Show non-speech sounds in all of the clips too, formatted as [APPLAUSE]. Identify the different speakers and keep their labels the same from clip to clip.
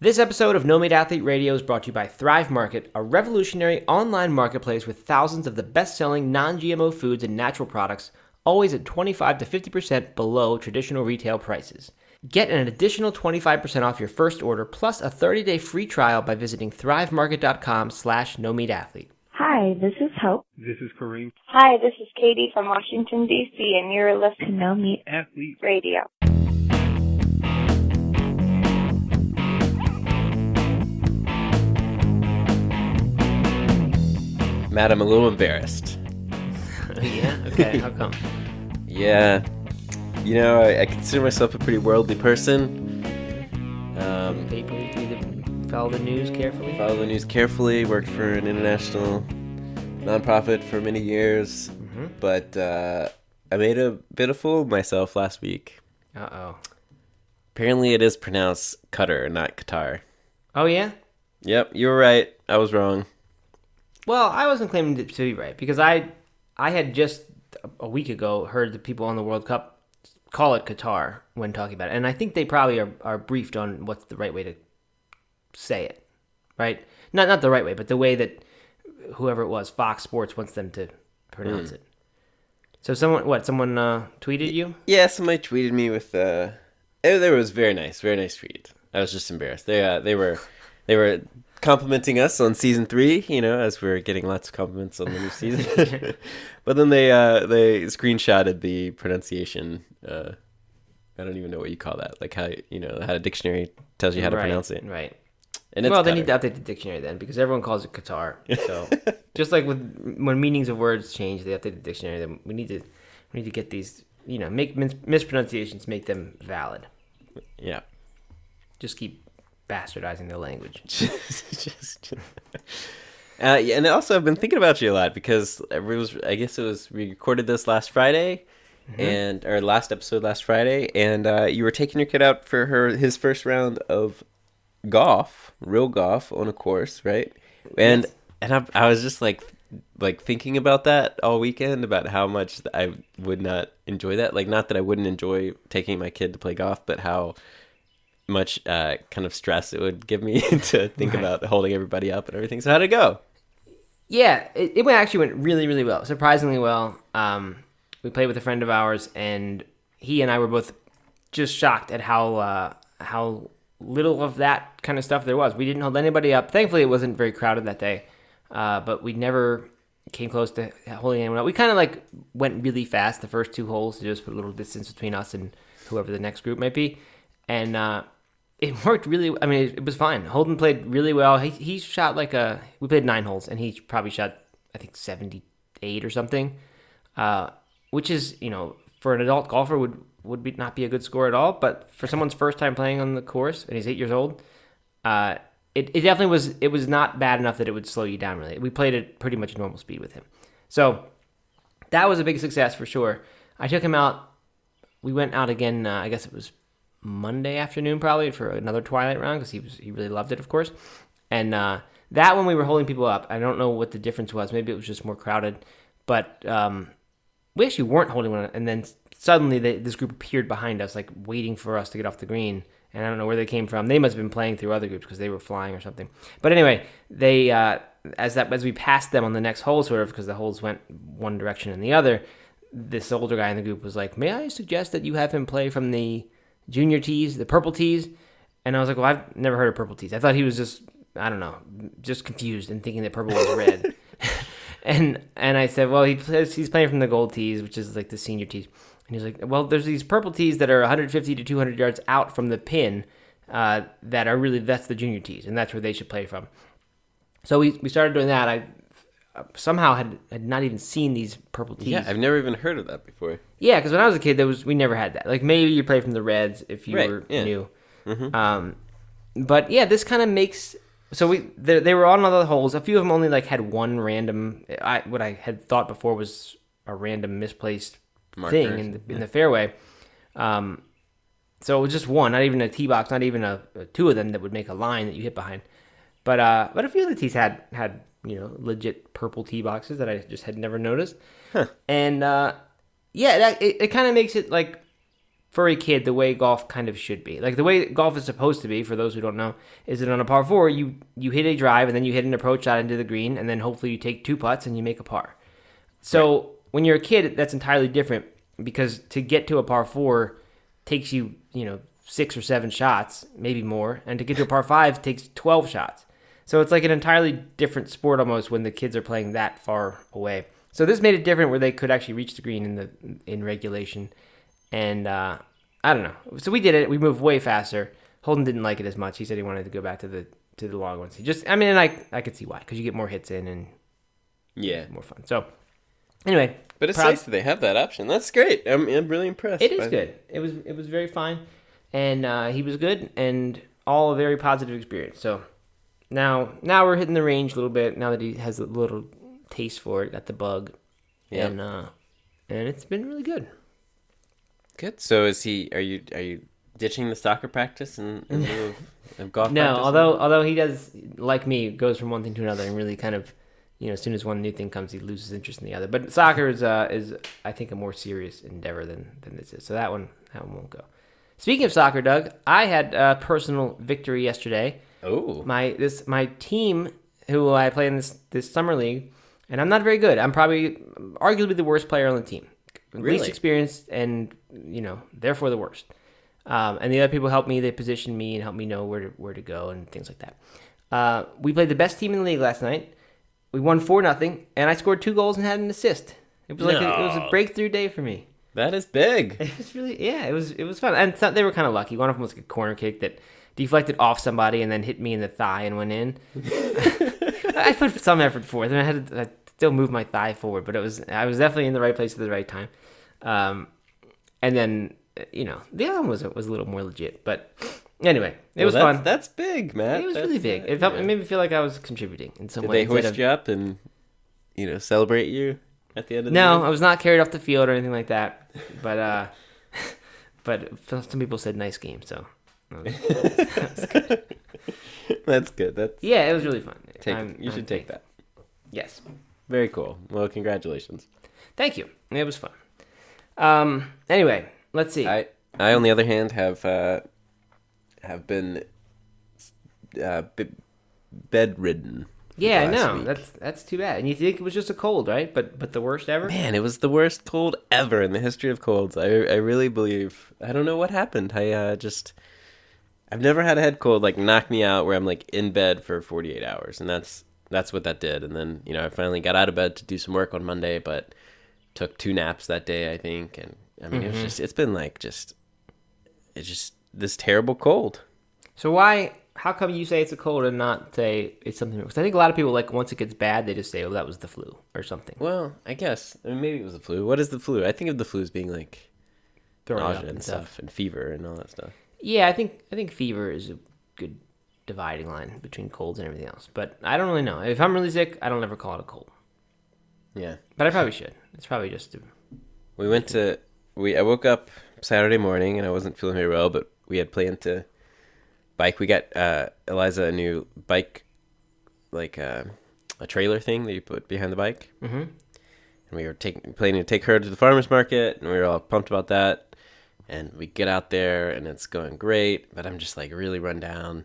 Speaker 1: This episode of No Meat Athlete Radio is brought to you by Thrive Market, a revolutionary online marketplace with thousands of the best selling non GMO foods and natural products, always at 25 to 50% below traditional retail prices. Get an additional 25% off your first order plus a 30 day free trial by visiting thrivemarket.com slash no.
Speaker 2: Hi, this is Hope.
Speaker 3: This is Kareem.
Speaker 4: Hi, this is Katie from Washington, D.C., and you're listening
Speaker 2: to No Meat
Speaker 3: Athlete
Speaker 4: Radio.
Speaker 5: Matt, I'm a little embarrassed. [LAUGHS]
Speaker 1: yeah? Okay, how come? [LAUGHS]
Speaker 5: Yeah. You know, I, I consider myself a pretty worldly person. Um,
Speaker 1: Paper, follow the news carefully?
Speaker 5: follow the news carefully, worked for an international nonprofit for many years,
Speaker 1: Mm-hmm.
Speaker 5: but uh, I made a bit of fool of myself last week.
Speaker 1: Uh oh.
Speaker 5: Apparently, it is pronounced Qatar, not Qatar.
Speaker 1: Oh, yeah?
Speaker 5: Yep, you were right. I was wrong.
Speaker 1: Well, I wasn't claiming to be right because I I had just a week ago heard the people on the World Cup call it Qatar when talking about it, and I think they probably are, are briefed on what's the right way to say it, right? Not not the right way, but the way that whoever it was, Fox Sports wants them to pronounce it. So someone what someone uh, tweeted you?
Speaker 5: Yeah, somebody tweeted me with uh it, there was very nice, very nice tweet. I was just embarrassed. They uh, they were they were complimenting us on season three, you know, as we are getting lots of compliments on the new season. [LAUGHS] [LAUGHS] but then they uh they screenshotted the pronunciation. Uh, I don't even know what you call that. Like how you know how a dictionary tells you how to
Speaker 1: right,
Speaker 5: pronounce it.
Speaker 1: right?
Speaker 5: And it's
Speaker 1: well, they need to update the dictionary then because everyone calls it Qatar. So [LAUGHS] just like with when meanings of words change, they update the dictionary. Then we need to we need to get these you know make mis- mispronunciations make them valid.
Speaker 5: Yeah.
Speaker 1: Just keep bastardizing the language.
Speaker 5: just, [LAUGHS] uh, yeah, and also I've been thinking about you a lot because it was I guess it was we recorded this last Friday, and our last episode last Friday, and uh, you were taking your kid out for her his first round of golf, real golf on a course, right? And and I, I was just like like thinking about that all weekend about how much I would not enjoy that. Like not that I wouldn't enjoy taking my kid to play golf, but how much uh, kind of stress it would give me [LAUGHS] to think
Speaker 1: Right.
Speaker 5: about holding everybody up and everything. So how'd it go?
Speaker 1: Yeah, it, it went actually went really really well, surprisingly well. Um, we played with a friend of ours, and he and I were both just shocked at how uh, how little of that kind of stuff there was. We didn't hold anybody up. Thankfully, it wasn't very crowded that day, uh, but we never came close to holding anyone up. We kind of like went really fast the first two holes to just put a little distance between us and whoever the next group might be, and uh, it worked really. I mean, it, it was fine. Holden played really well. He he shot like a. We played nine holes, and he probably shot I think seventy eight or something, uh, which is you know for an adult golfer would would be not be a good score at all. But for someone's first time playing on the course and he's eight years old, uh, it it definitely was. It was not bad enough that it would slow you down. Really, we played at pretty much normal speed with him, so that was a big success for sure. I took him out. We went out again. Uh, I guess it was Monday afternoon probably for another Twilight round because he was he really loved it, of course. And uh, that one we were holding people up. I don't know what the difference was. Maybe it was just more crowded, but um, we actually weren't holding one. And then suddenly they, this group appeared behind us, like waiting for us to get off the green. And I don't know where they came from. They must have been playing through other groups because they were flying or something. But anyway, they uh, as that as we passed them on the next hole, sort of because the holes went one direction and the other. This older guy in the group was like, "May I suggest that you have him play from the junior tees, the purple tees?" And I was like, "Well, I've never heard of purple tees. I thought he was just, I don't know, just confused and thinking that purple was red." [LAUGHS] and and I said, "Well, he plays, he's playing from the gold tees, which is like the senior tees." And he's like, "Well, there's these purple tees that are 150 to 200 yards out from the pin, uh, that are really that's the junior tees, and that's where they should play from." So we we started doing that. I somehow had had not even seen these purple tees.
Speaker 5: Yeah, I've never even heard of that before.
Speaker 1: Yeah, because when I was a kid, there was we never had that. Like maybe you play from the Reds if you
Speaker 5: Right,
Speaker 1: were
Speaker 5: yeah.
Speaker 1: new. Um, but yeah, this kind of makes so we they, they were on other holes. A few of them only like had one random. I what I had thought before was a random misplaced
Speaker 5: Marker,
Speaker 1: thing in the in the fairway. Um, so it was just one, not even a tee box, not even a, a two of them that would make a line that you hit behind. But uh, but a few of the tees had had you know legit purple tee boxes that I just had never noticed. And uh, yeah, that, it, it kind of makes it like for a kid the way golf kind of should be. Like the way golf is supposed to be, for those who don't know, is that on a par four you you hit a drive and then you hit an approach shot into the green and then hopefully you take two putts and you make a par. So when you're a kid, that's entirely different because to get to a par four takes you you know six or seven shots, maybe more, and to get to a par five takes twelve shots. So it's like an entirely different sport almost when the kids are playing that far away. So this made it different where they could actually reach the green in the in regulation, and uh, I don't know. So we did it. We moved way faster. Holden didn't like it as much. He said he wanted to go back to the to the long ones. He just, I mean, and I I could see why because you get more hits in and
Speaker 5: Yeah.
Speaker 1: more fun. So anyway,
Speaker 5: But it's
Speaker 1: proud-
Speaker 5: nice that they have that option. That's great. I'm, I'm really impressed.
Speaker 1: It is good. It was it was very fine, and uh, he was good, and all a very positive experience. So now now we're hitting the range a little bit. Now that he has a little taste for it, got the bug,
Speaker 5: Yeah.
Speaker 1: and uh, and it's been really good.
Speaker 5: Good. So is he? Are you? Are you ditching the soccer practice and, in lieu of, of golf? [LAUGHS]
Speaker 1: No,
Speaker 5: practice?
Speaker 1: although although he does like me goes from one thing to another and really kind of you know as soon as one new thing comes he loses interest in the other. But soccer is uh, is I think a more serious endeavor than than this is. So that one that one won't go. Speaking of soccer, Doug, I had a personal victory yesterday.
Speaker 5: Oh.
Speaker 1: my this my team who I play in this this summer league, and I'm not very good. I'm probably arguably the worst player on the team, least experienced, and you know therefore the worst. Um, and the other people help me. They position me and help me know where to where to go and things like that. Uh, we played the best team in the league last night. We won four nothing, and I scored two goals and had an assist. It was like a, it was a breakthrough day for me.
Speaker 5: That is big. [LAUGHS]
Speaker 1: It was really yeah, it was it was fun, and they were kind of lucky. One of them was like a corner kick that deflected off somebody and then hit me in the thigh and went in. [LAUGHS] I put some effort forth, and I had to I still move my thigh forward, but it was I was definitely in the right place at the right time. Um, and then you know the other one was was a little more legit, but anyway, it
Speaker 5: Well,
Speaker 1: was
Speaker 5: that's,
Speaker 1: fun.
Speaker 5: That's big, man.
Speaker 1: it was
Speaker 5: That's,
Speaker 1: really big. It felt
Speaker 5: yeah.
Speaker 1: it made me feel like I was contributing in some
Speaker 5: Did
Speaker 1: way.
Speaker 5: they hoist
Speaker 1: of-
Speaker 5: you up and you know celebrate you at the end of the
Speaker 1: No? I was not carried off the field or anything like that. But uh, [LAUGHS] but some people said nice game, so that was- [LAUGHS]
Speaker 5: That's good. That's
Speaker 1: yeah, it was really fun.
Speaker 5: take.
Speaker 1: I'm-
Speaker 5: you
Speaker 1: I'm
Speaker 5: should take
Speaker 1: thankful.
Speaker 5: that.
Speaker 1: Yes,
Speaker 5: Very cool. Well, congratulations.
Speaker 1: thank you. It was fun. Um. Anyway, let's see.
Speaker 5: I, I on the other hand have uh, have been uh, b- bedridden.
Speaker 1: yeah, I know.
Speaker 5: week.
Speaker 1: That's that's too bad. And you think it was just a cold, right? But but the worst ever.
Speaker 5: Man, it was the worst cold ever in the history of colds. I I really believe. I don't know what happened. I uh, just I've never had a head cold like knock me out where I'm like in bed for 48 hours, and that's that's what that did. And then you know I finally got out of bed to do some work on Monday, but took two naps that day I think, and I mean it was mm-hmm. just it's been like just it's just this terrible cold.
Speaker 1: So why? How come you say it's a cold and not say it's something? Because I think a lot of people like once it gets bad, they just say, "Oh, that was the flu" or something.
Speaker 5: Well, I guess I mean, maybe it was the flu. What is the flu? I think of the flu as being like
Speaker 1: Throwing
Speaker 5: nausea and stuff and fever and all that stuff.
Speaker 1: Yeah, I think I think fever is a good dividing line between colds and everything else. But I don't really know. If I'm really sick, I don't ever call it a cold.
Speaker 5: Yeah.
Speaker 1: But I probably should. It's probably just a,
Speaker 5: We went to we. I woke up Saturday morning and I wasn't feeling very well, but we had planned to bike. We got uh, Eliza a new bike, like uh, a trailer thing that you put behind the bike,
Speaker 1: Mhm.
Speaker 5: and we were taking planning to take her to the farmers market, and we were all pumped about that. And we get out there and it's going great, but I'm just like really run down.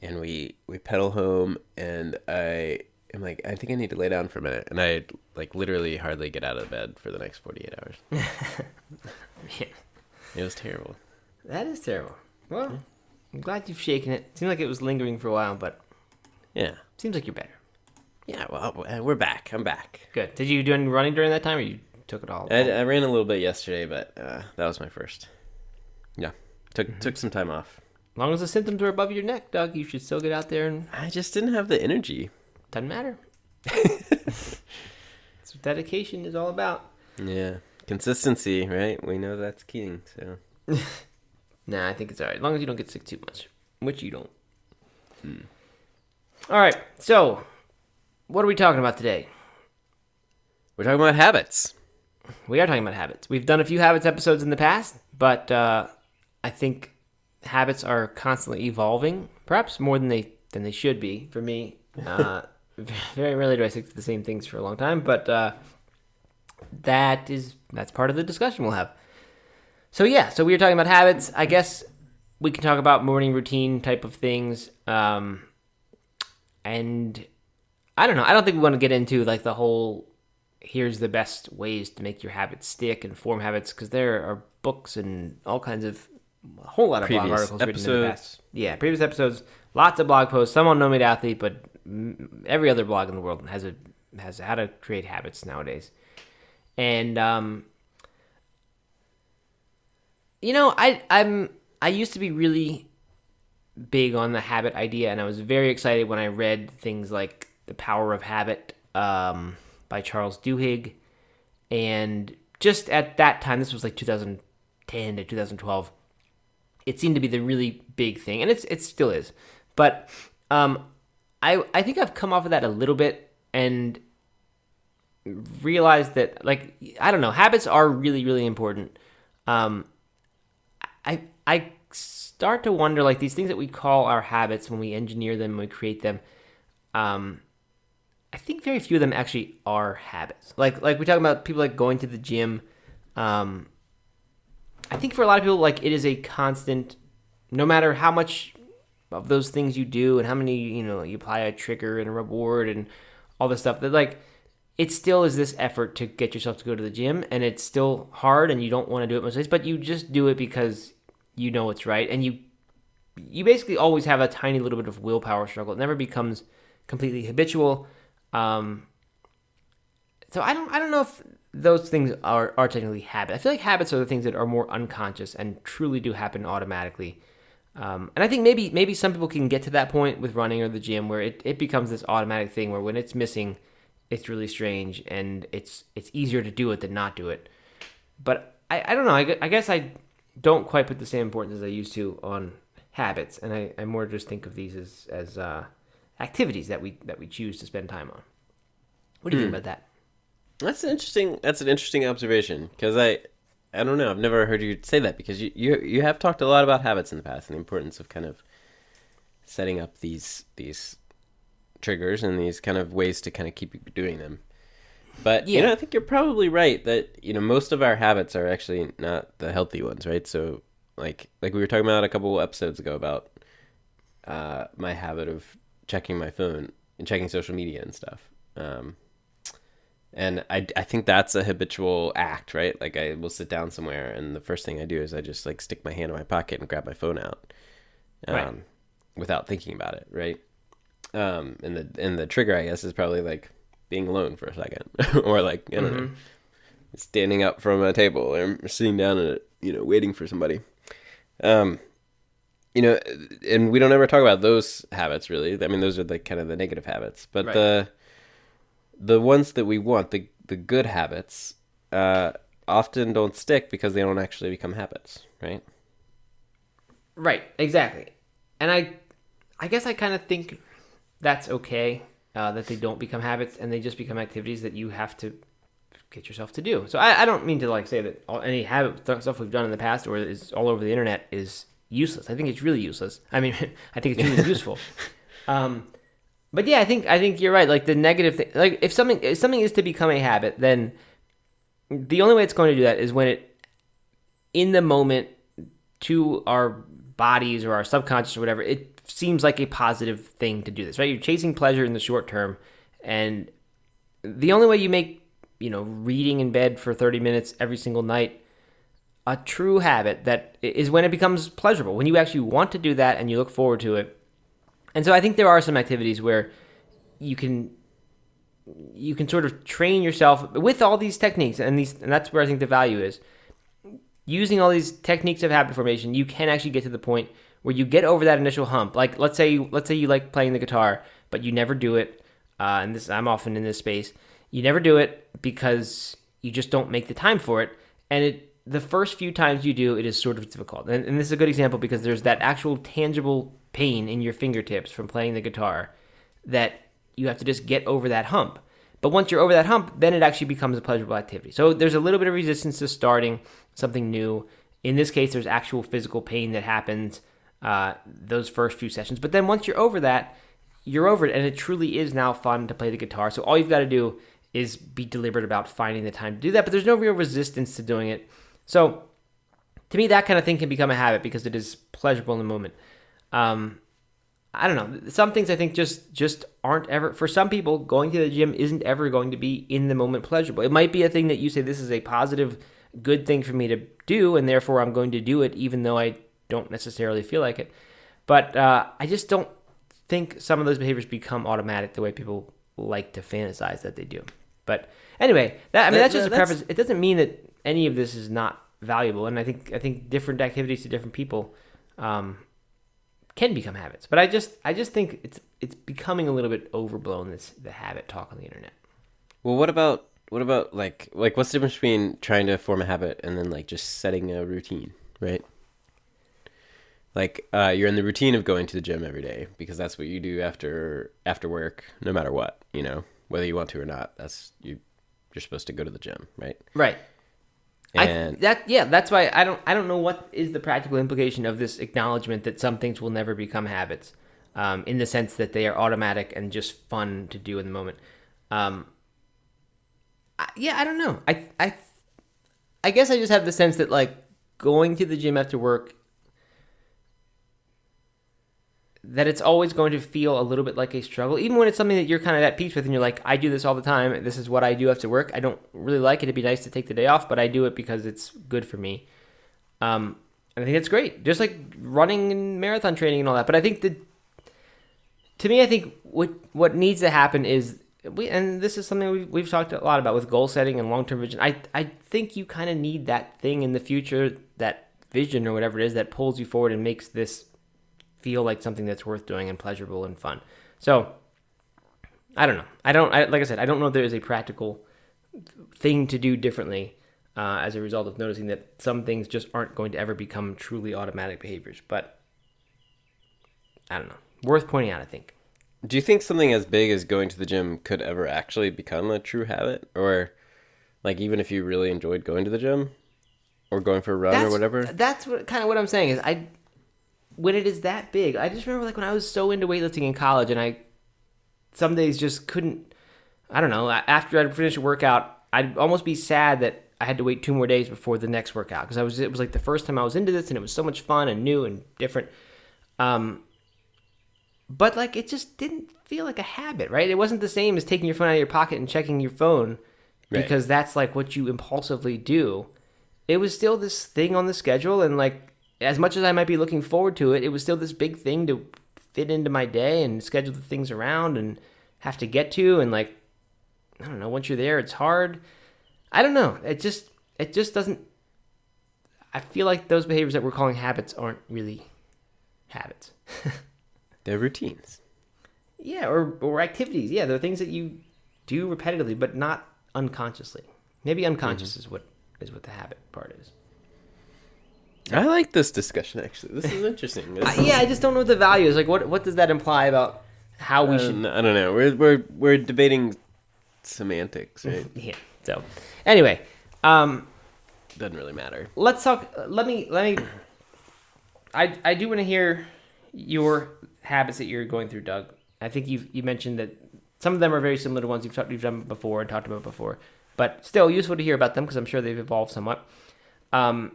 Speaker 5: And we we pedal home, and I am like, I think I need to lay down for a minute, and I like literally hardly get out of bed for the next 48 hours. [LAUGHS]
Speaker 1: yeah.
Speaker 5: It was terrible.
Speaker 1: that is terrible. Well, I'm glad you've shaken it. Seemed like it was lingering for a while, but
Speaker 5: Yeah.
Speaker 1: seems like you're better.
Speaker 5: Yeah, well, uh, we're back. I'm back.
Speaker 1: Good. Did you do any running during that time, or you took it all?
Speaker 5: I, I ran a little bit yesterday, but uh, that was my first. Yeah, took took some time off.
Speaker 1: as long as the symptoms are above your neck, Doug, you should still get out there and
Speaker 5: I just didn't have the energy.
Speaker 1: doesn't matter. [LAUGHS] That's what dedication is all about.
Speaker 5: Yeah, consistency, right? We know that's king. So [LAUGHS]
Speaker 1: Nah, I think it's alright. As long as you don't get sick too much. Which you don't. Alright, so what are we talking about today?
Speaker 5: we're talking about habits.
Speaker 1: We are talking about habits. We've done a few habits episodes in the past, but uh, I think habits are constantly evolving, perhaps more than they than they should be. For me, uh, [LAUGHS] very rarely do I stick to the same things for a long time, but uh, that is that's part of the discussion we'll have. So yeah, so we were talking about habits. I guess we can talk about morning routine type of things. Um, and I don't know. I don't think we want to get into like the whole here's the best ways to make your habits stick and form habits because there are books and all kinds of a whole lot of blog
Speaker 5: Previous
Speaker 1: articles written in the
Speaker 5: episodes.
Speaker 1: past. Yeah, previous episodes, lots of blog posts. Some on No Meat Athlete, but every other blog in the world has a has how to create habits nowadays. And um, you know, I I'm I used to be really big on the habit idea, and I was very excited when I read things like The Power of Habit um, by Charles Duhigg, and just at that time, this was like 2010 to 2012. It seemed to be the really big thing, and it's it still is. But um, I I think I've come off of that a little bit and realized that like I don't know, habits are really really important. Um, I I start to wonder like these things that we call our habits when we engineer them when we create them. Um, I think very few of them actually are habits. Like like we talk about people like going to the gym. Um, I think for a lot of people like it is a constant, no matter how much of those things you do and how many you know you apply a trigger and a reward and all this stuff that like it still is this effort to get yourself to go to the gym and it's still hard and you don't want to do it most days but you just do it because you know it's right and you you basically always have a tiny little bit of willpower struggle it never becomes completely habitual um so i don't i don't know if those things are are technically habits i feel like habits are the things that are more unconscious and truly do happen automatically um, and I think maybe maybe some people can get to that point with running or the gym where it, it becomes this automatic thing where when it's missing, it's really strange and it's it's easier to do it than not do it. But I, I don't know. I, I guess I don't quite put the same importance as I used to on habits, and I, I more just think of these as as uh, activities that we that we choose to spend time on. What do you think about that?
Speaker 5: That's an interesting. That's an interesting observation because I, I don't know. I've never heard you say that because you, you you have talked a lot about habits in the past and the importance of kind of setting up these these triggers and these kind of ways to kind of keep doing them. But you
Speaker 1: Yeah.
Speaker 5: know, I think you're probably right that you know most of our habits are actually not the healthy ones, right? So like like we were talking about a couple episodes ago about uh, my habit of checking my phone and checking social media and stuff. Um, and I, I think that's a habitual act, right? Like I will sit down somewhere, and the first thing I do is I just like stick my hand in my pocket and grab my phone out, um,
Speaker 1: Right.
Speaker 5: without thinking about it, right? Um, and the and the trigger, I guess, is probably like being alone for a second, [LAUGHS] or like I don't know, standing up from a table or sitting down and you know waiting for somebody. Um, you know, and we don't ever talk about those habits really. I mean, those are the kind of the negative habits, but
Speaker 1: Right.
Speaker 5: the the ones that we want, the the good habits, uh, often don't stick because they don't actually become habits, right?
Speaker 1: Right, exactly. And I I guess I kind of think that's okay uh, that they don't become habits and they just become activities that you have to get yourself to do. So I, I don't mean to like say that all, any habit stuff we've done in the past or is all over the internet is useless. I think it's really useless. I mean, [LAUGHS] I think it's really [LAUGHS] useful. Um, but yeah, I think I think you're right. Like the negative thing, like if something if something is to become a habit, then the only way it's going to do that is when it in the moment to our bodies or our subconscious or whatever, it seems like a positive thing to do this, right? You're chasing pleasure in the short term, and the only way you make, you know, reading in bed for 30 minutes every single night a true habit that is when it becomes pleasurable, when you actually want to do that and you look forward to it. And so I think there are some activities where you can you can sort of train yourself with all these techniques and these and that's where I think the value is using all these techniques of habit formation, you can actually get to the point where you get over that initial hump. Like let's say you, let's say you like playing the guitar, but you never do it. Uh, and this I'm often in this space. You never do it because you just don't make the time for it. And it the first few times you do, it is sort of difficult. And, and this is a good example because there's that actual tangible pain in your fingertips from playing the guitar that you have to just get over that hump. But once you're over that hump, then it actually becomes a pleasurable activity. So there's a little bit of resistance to starting something new. In this case, there's actual physical pain that happens uh, those first few sessions. But then once you're over that, you're over it, and it truly is now fun to play the guitar. So all you've got to do is be deliberate about finding the time to do that. But there's no real resistance to doing it. So to me, that kind of thing can become a habit because it is pleasurable in the moment. Um, I don't know. Some things I think just just aren't ever for some people going to the gym isn't ever going to be in the moment pleasurable. It might be a thing that you say this is a positive good thing for me to do and therefore I'm going to do it even though I don't necessarily feel like it. But uh, I just don't think some of those behaviors become automatic the way people like to fantasize that they do. But anyway, that I mean
Speaker 5: That-
Speaker 1: that's just a
Speaker 5: that's-
Speaker 1: preference. It doesn't mean that any of this is not valuable, and I think I think different activities to different people um, can become habits. But I just I just think it's it's becoming a little bit overblown this the habit talk on the internet.
Speaker 5: Well, what about what about like like what's the difference between trying to form a habit and then like just setting a routine, right? Like uh, you're in the routine of going to the gym every day because that's what you do after after work, no matter what, you know, whether you want to or not. That's you. You're supposed to go to the gym, right?
Speaker 1: Right.
Speaker 5: And
Speaker 1: I, that yeah, that's why I don't I don't know what is the practical implication of this acknowledgement that some things will never become habits, um, in the sense that they are automatic and just fun to do in the moment. Um, I, yeah, I don't know. I I I guess I just have the sense that like going to the gym after work that it's always going to feel a little bit like a struggle, even when it's something that you're kind of at peace with and you're like, I do this all the time. This is what I do after work. I don't really like it. It'd be nice to take the day off, but I do it because it's good for me. Um, and I think it's great, just like running and marathon training and all that. But I think that, to me, I think what what needs to happen is we, and this is something we've, we've talked a lot about with goal setting and long term vision. I I think you kind of need that thing in the future, that vision or whatever it is that pulls you forward and makes this feel like something that's worth doing and pleasurable and fun. So I don't know. I don't. I, like I said, I don't know if there is a practical thing to do differently uh, as a result of noticing that some things just aren't going to ever become truly automatic behaviors. But I don't know. Worth pointing out, I think.
Speaker 5: do you think something as big as going to the gym could ever actually become a true habit, or like even if you really enjoyed going to the gym or going for a run or whatever?
Speaker 1: That's what kind of what I'm saying is I when it is that big. I just remember like when I was so into weightlifting in college, and I some days just couldn't. I don't know. After I'd finish a workout, I'd almost be sad that I had to wait two more days before the next workout because I was it was like the first time I was into this, and it was so much fun and new and different. Um, but like it just didn't feel like a habit, right? It wasn't the same as taking your phone out of your pocket and checking your phone
Speaker 5: Right.
Speaker 1: because that's like what you impulsively do. It was still this thing on the schedule, and like as much as I might be looking forward to it, it was still this big thing to fit into my day and schedule the things around and have to get to, and like I don't know. Once you're there, it's hard. I don't know. It just it just doesn't. I feel like those behaviors that we're calling habits aren't really habits. [LAUGHS]
Speaker 5: They're routines.
Speaker 1: Yeah, or or activities. Yeah, they're things that you do repetitively, but not unconsciously. Maybe unconscious mm-hmm. is what is what the habit part is.
Speaker 5: I like this discussion actually. This is interesting. This
Speaker 1: Uh, yeah, I just don't know what the value is. Like, what what does that imply about how we should?
Speaker 5: I don't know. We're we're we're debating semantics, right? [LAUGHS]
Speaker 1: Yeah. So, anyway, um,
Speaker 5: Doesn't really matter.
Speaker 1: let's talk. Let me let me. I I do want to hear your habits that you're going through, Doug. I think you've you mentioned that some of them are very similar to ones you've talked you've done before and talked about before, but still useful to hear about them because I'm sure they've evolved somewhat. Um,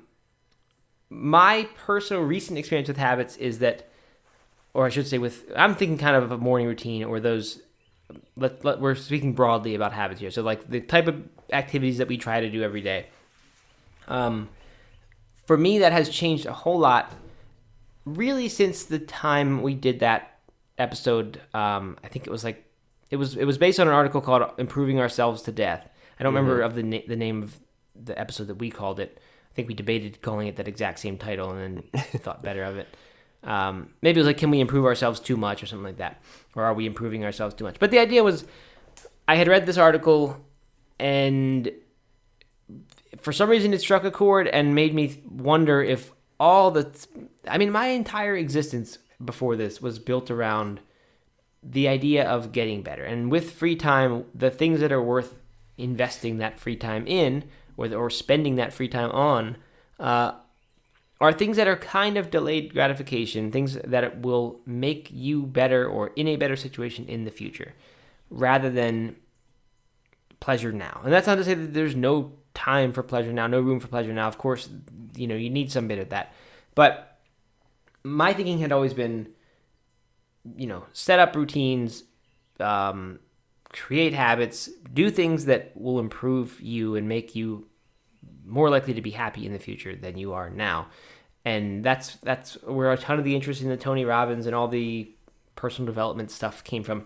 Speaker 1: my personal recent experience with habits is that, or I should say, with I'm thinking kind of a morning routine or those. Let, let we're speaking broadly about habits here, so like the type of activities that we try to do every day. Um, for me, that has changed a whole lot, really, since the time we did that episode. Um, I think it was like it was it was based on an article called "Improving Ourselves to Death." I don't remember of the na- the name of the episode that we called it. I think we debated calling it that exact same title and then [LAUGHS] thought better of it. Um, maybe it was like, "Can we improve ourselves too much?" or something like that, or are we improving ourselves too much? But the idea was, I had read this article and for some reason it struck a chord and made me wonder if all the I mean my entire existence before this was built around the idea of getting better and with free time the things that are worth investing that free time in or, or spending that free time on uh, are things that are kind of delayed gratification things that will make you better or in a better situation in the future rather than pleasure now. And that's not to say that there's no time for pleasure now, no room for pleasure now. Of course, you know, you need some bit of that. But my thinking had always been, you know, set up routines, um, create habits, do things that will improve you and make you more likely to be happy in the future than you are now. And that's that's where a ton of the interest in the Tony Robbins and all the personal development stuff came from.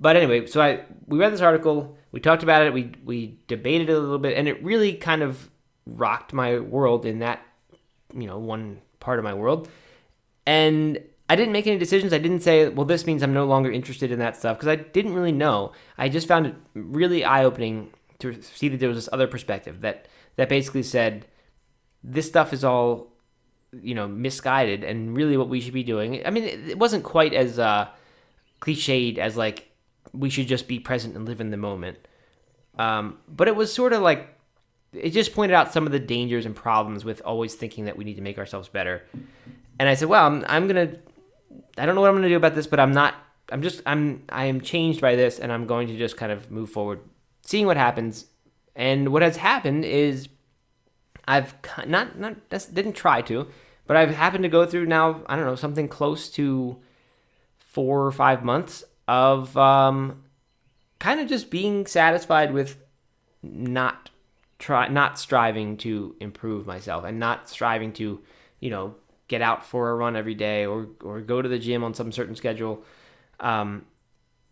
Speaker 1: But anyway, so I we read this article, we talked about it, we we debated it a little bit, and it really kind of rocked my world in that you know one part of my world. And I didn't make any decisions. I didn't say, well, this means I'm no longer interested in that stuff because I didn't really know. I just found it really eye opening to see that there was this other perspective that that basically said this stuff is all you know misguided and really what we should be doing. I mean, it wasn't quite as uh, cliched as like we should just be present and live in the moment. Um, but it was sort of like it just pointed out some of the dangers and problems with always thinking that we need to make ourselves better. And I said, well, I'm, I'm gonna, I don't know what I'm gonna do about this, but I'm not, I'm just, I'm, I am changed by this, and I'm going to just kind of move forward, seeing what happens. And what has happened is, I've not, not, didn't try to, but I've happened to go through now, I don't know, something close to four or five months of um, kind of just being satisfied with not try not striving to improve myself and not striving to you know get out for a run every day or or go to the gym on some certain schedule. Um,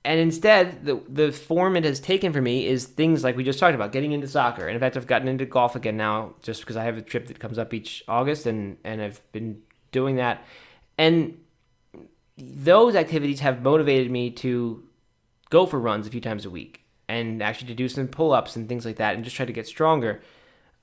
Speaker 1: and instead the the form it has taken for me is things like we just talked about getting into soccer. And in fact I've gotten into golf again now just because I have a trip that comes up each August and and I've been doing that. And those activities have motivated me to go for runs a few times a week and actually to do some pull ups and things like that and just try to get stronger.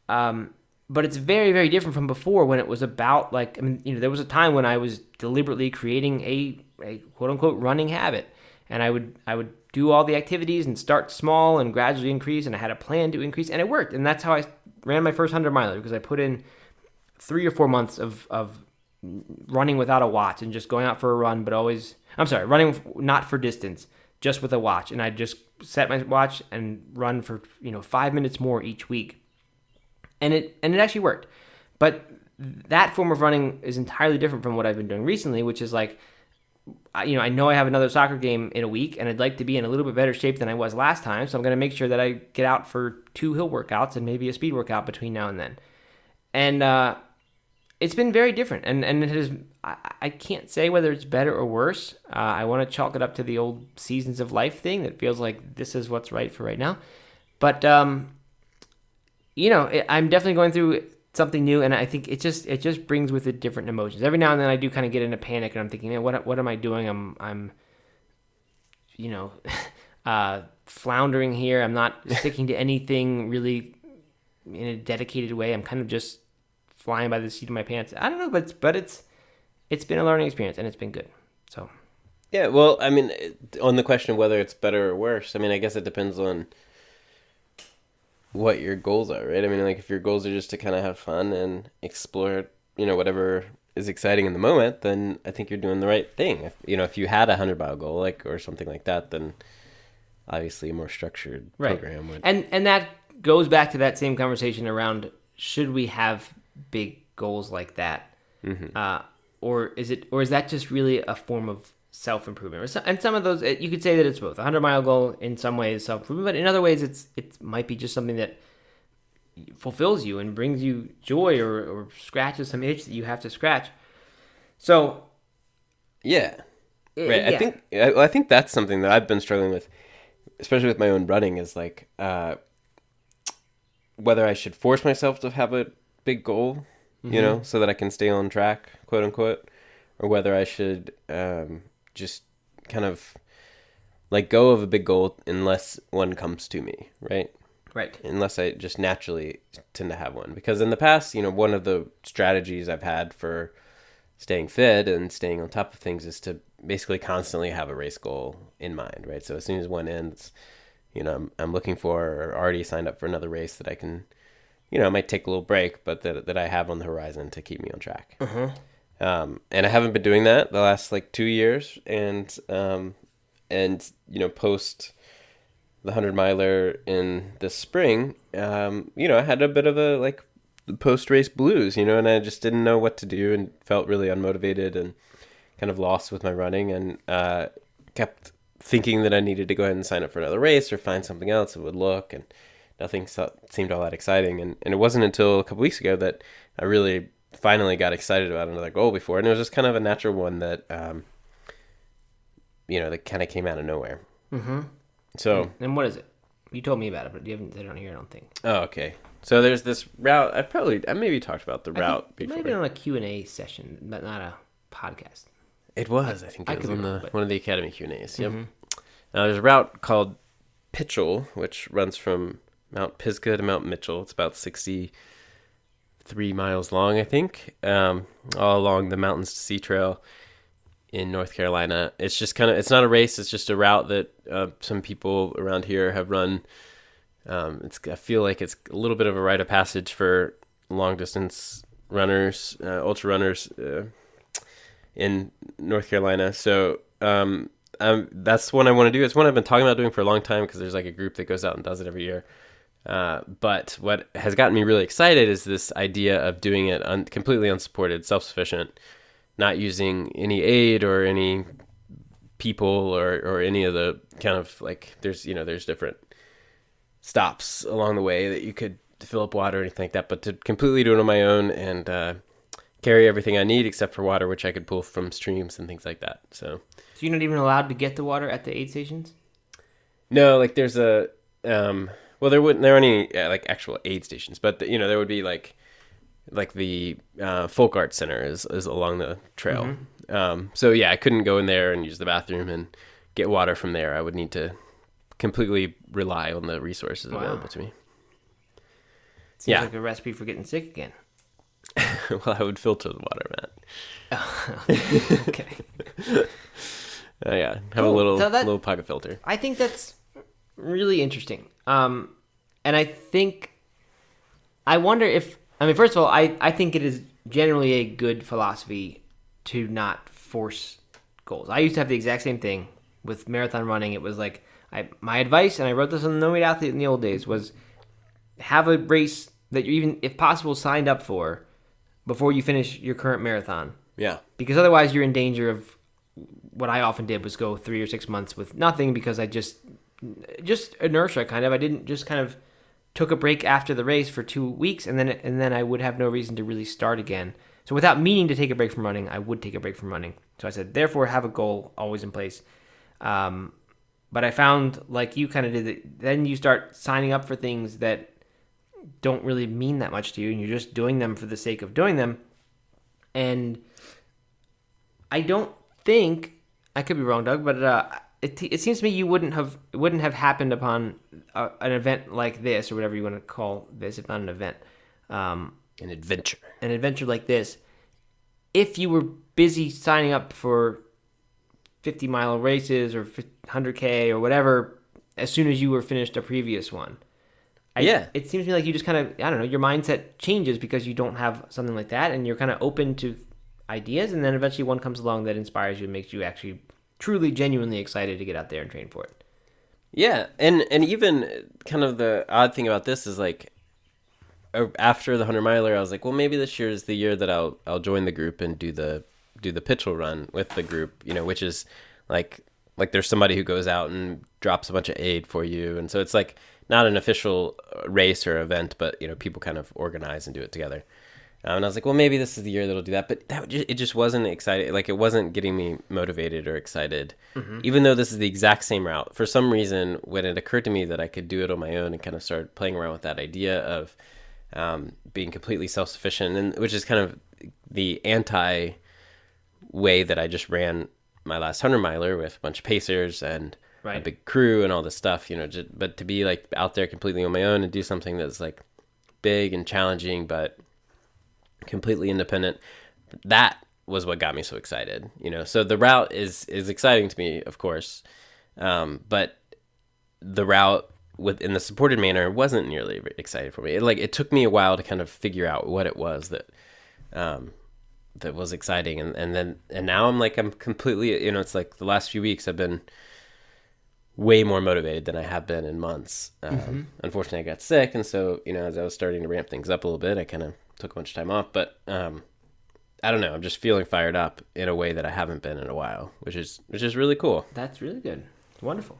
Speaker 1: Um, but it's very, very different from before when it was about like, I mean, you know, there was a time when I was deliberately creating a, a quote unquote running habit. And I would, I would do all the activities and start small and gradually increase. And I had a plan to increase and it worked. And that's how I ran my first 100 miler because I put in three or four months of, of running without a watch and just going out for a run, but always, I'm sorry, running not for distance, just with a watch. And I just set my watch and run for, you know, five minutes more each week. And it, and it actually worked. But that form of running is entirely different from what I've been doing recently, which is like, you know, I know I have another soccer game in a week and I'd like to be in a little bit better shape than I was last time. So I'm going to make sure that I get out for two hill workouts and maybe a speed workout between now and then. And, uh, it's been very different, and and it has. I, I can't say whether it's better or worse. Uh, I want to chalk it up to the old seasons of life thing that feels like this is what's right for right now. But um, you know, it, I'm definitely going through something new, and I think it just it just brings with it different emotions. Every now and then, I do kind of get into a panic, and I'm thinking, man, what what am I doing? I'm I'm, you know, [LAUGHS] uh, floundering here. I'm not [LAUGHS] sticking to anything really in a dedicated way. I'm kind of just flying by the seat of my pants. I don't know, but it's, but it's it's been a learning experience and it's been good. So
Speaker 5: yeah, well, I mean, on the question of whether it's better or worse, I mean, I guess it depends on what your goals are, right? I mean, like if your goals are just to kind of have fun and explore, you know, whatever is exciting in the moment, then I think you're doing the right thing. If, you know, if you had a hundred mile goal, like or something like that, then obviously a more structured
Speaker 1: right.
Speaker 5: program would.
Speaker 1: And and that goes back to that same conversation around should we have big goals like that,
Speaker 5: mm-hmm.
Speaker 1: uh, or is it, or is that just really a form of self improvement? And some of those, you could say that it's both. A hundred mile goal in some ways self improvement, but in other ways, it's it might be just something that fulfills you and brings you joy or, or scratches some itch that you have to scratch. So,
Speaker 5: yeah, right. Yeah. I think I, I think that's something that I've been struggling with, especially with my own running. Is like uh, whether I should force myself to have a big goal, mm-hmm. you know, so that I can stay on track, quote unquote, or whether I should um, just kind of let go of a big goal unless one comes to me, right?
Speaker 1: Right.
Speaker 5: Unless I just naturally tend to have one. Because in the past, you know, one of the strategies I've had for staying fit and staying on top of things is to basically constantly have a race goal in mind, right? So as soon as one ends, you know, I'm, I'm looking for or already signed up for another race that I can you know, I might take a little break, but that that I have on the horizon to keep me on track.
Speaker 1: Uh-huh.
Speaker 5: Um, and I haven't been doing that the last like two years, and um, and you know, post the hundred miler in the spring, um, you know, I had a bit of a like post race blues, you know, and I just didn't know what to do and felt really unmotivated and kind of lost with my running and uh, kept thinking that I needed to go ahead and sign up for another race or find something else that would look. And nothing so- seemed all that exciting. And, and it wasn't until a couple weeks ago that I really finally got excited about another goal before and it was just kind of a natural one that um, you know that kind of came out of nowhere
Speaker 1: Mm-hmm.
Speaker 5: so
Speaker 1: And what is it? You told me about it, but you haven't said it on here. I don't think.
Speaker 5: oh okay so there's this route I probably I maybe talked about the route
Speaker 1: think it might
Speaker 5: before
Speaker 1: have been on a Q and A session, but not a podcast.
Speaker 5: It was. I think
Speaker 1: I
Speaker 5: it was
Speaker 1: could be
Speaker 5: on the
Speaker 1: but- Mm-hmm.
Speaker 5: one of the academy Q and A's. Yep. Uh, there's a route called Pitchell, which runs from Mount Pisgah to Mount Mitchell. It's about sixty three miles long, I think, um, all along the Mountains to Sea Trail in North Carolina. It's just kind of it's not a race. It's just a route that uh, some people around here have run. Um, it's I feel like it's a little bit of a rite of passage for long distance runners, uh, ultra runners uh, in North Carolina. So um, um, that's one I want to do. It's one I've been talking about doing for a long time because there's like a group that goes out and does it every year. Uh, but what has gotten me really excited is this idea of doing it un- completely unsupported, self sufficient, not using any aid or any people or, or any of the kind of like there's you know there's different stops along the way that you could fill up water or anything like that, but to completely do it on my own and uh, carry everything I need except for water, which I could pull from streams and things like that. So
Speaker 1: So you're not even allowed to get the water at the aid stations.
Speaker 5: no, like there's a um, well, there wouldn't there aren't any uh, like actual aid stations, but the, you know there would be like like the uh, folk art center is is along the trail. Um, so yeah, I couldn't go in there and use the bathroom and get water from there. I would need to completely rely on the resources
Speaker 1: Wow.
Speaker 5: available to me.
Speaker 1: Seems
Speaker 5: Yeah.
Speaker 1: like a recipe for getting sick again. [LAUGHS] [LAUGHS]
Speaker 5: well, I would filter the water, Matt. [LAUGHS]
Speaker 1: okay.
Speaker 5: Uh, yeah, have a little
Speaker 1: So that-
Speaker 5: little pocket filter.
Speaker 1: I think that's really interesting. Um, and I think I wonder if I mean, first of all, I I think it is generally a good philosophy to not force goals. I used to have the exact same thing with marathon running. It was like I my advice, and I wrote this on the No Meat Athlete in the old days, was have a race that you even, if possible, signed up for before you finish your current marathon
Speaker 5: Yeah,
Speaker 1: because otherwise you're in danger of what I often did was go three or six months with nothing because I just just inertia kind of I didn't just kind of took a break after the race for two weeks and then and then I would have no reason to really start again. So without meaning to take a break from running, I would take a break from running. So I said, therefore, have a goal always in place. Um, but I found, like you kind of did, that then you start signing up for things that don't really mean that much to you, and you're just doing them for the sake of doing them. And I don't think I could be wrong, Doug, but uh, it, it seems to me you wouldn't have it wouldn't have happened upon a, an event like this or whatever you want to call this, if not an event, um,
Speaker 5: an adventure.
Speaker 1: an adventure like this, if you were busy signing up for fifty mile races or hundred k or whatever as soon as you were finished a previous one. I,
Speaker 5: Yeah.
Speaker 1: it seems to me like you just kind of I don't know your mindset changes because you don't have something like that and you're kind of open to ideas and then eventually one comes along that inspires you and makes you actually truly genuinely excited to get out there and train for it.
Speaker 5: Yeah, and and even kind of the odd thing about this is like after the hundred miler, I was like, well, maybe this year is the year that I'll I'll join the group and do the do the Pitchell run with the group, you know, which is like like there's somebody who goes out and drops a bunch of aid for you, and so it's like not an official uh, race or event, but you know, people kind of organize and do it together. Um, and I was like, well, maybe this is the year that'll do that. But that just, it just wasn't excited. Like it wasn't getting me motivated or excited. Even though this is the exact same route, for some reason, when it occurred to me that I could do it on my own and kind of started playing around with that idea of um, being completely self sufficient, and which is kind of the anti way that I just ran my last hundred miler with a bunch of pacers and a big crew and all this stuff, you know. Just, but to be like out there completely on my own and do something that's like big and challenging, but completely independent. That was what got me so excited, you know. So the route is is exciting to me, of course, um, but the route with in the supported manner wasn't nearly excited for me. It, like it took me a while to kind of figure out what it was that um, that was exciting, and and then and now I'm like I'm completely, you know, it's like the last few weeks I've been way more motivated than I have been in months. Um,
Speaker 1: Mm-hmm.
Speaker 5: Unfortunately, I got sick, and so you know, as I was starting to ramp things up a little bit, I kind of took a bunch of time off. But um, I don't know, I'm just feeling fired up in a way that I haven't been in a while, which is which is really cool.
Speaker 1: That's really good. Wonderful.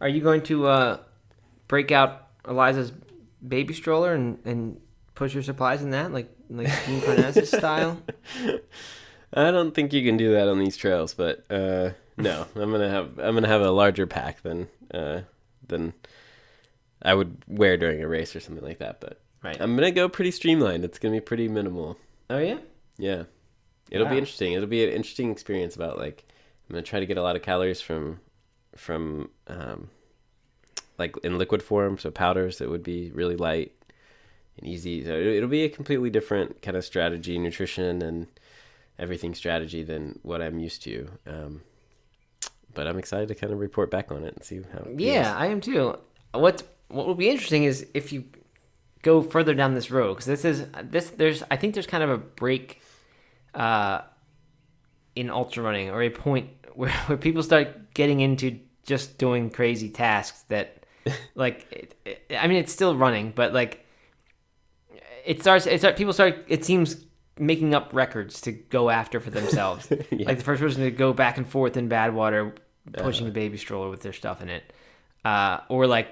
Speaker 1: Are you going to uh, break out Eliza's baby stroller and, and push your supplies in that, like like Dean Karnazes style? [LAUGHS]
Speaker 5: I don't think you can do that on these trails, but uh, no, I'm gonna have I'm gonna have a larger pack than uh, than I would wear during a race or something like that. But
Speaker 1: Right.
Speaker 5: I'm gonna go pretty streamlined. It's gonna be pretty minimal.
Speaker 1: Oh yeah.
Speaker 5: Yeah, it'll
Speaker 1: Wow.
Speaker 5: be interesting. It'll be an interesting experience about like I'm gonna try to get a lot of calories from from um, like in liquid form, so powders that would be really light and easy. So it- it'll be a completely different kind of strategy, nutrition, and everything strategy than what I'm used to. Um, but I'm excited to kind of report back on it and see how. It
Speaker 1: Yeah,
Speaker 5: feels.
Speaker 1: I am too. What what will be interesting is if you go further down this road because this is this there's I think there's kind of a break uh, in ultra running or a point [LAUGHS] where, where people start getting into just doing crazy tasks that [LAUGHS] like it, it- I mean it's still running but like it starts it start people start it seems making up records to go after for themselves [LAUGHS]
Speaker 5: Yeah.
Speaker 1: like the first person to go back and forth in Badwater pushing the baby stroller with their stuff in it uh, or like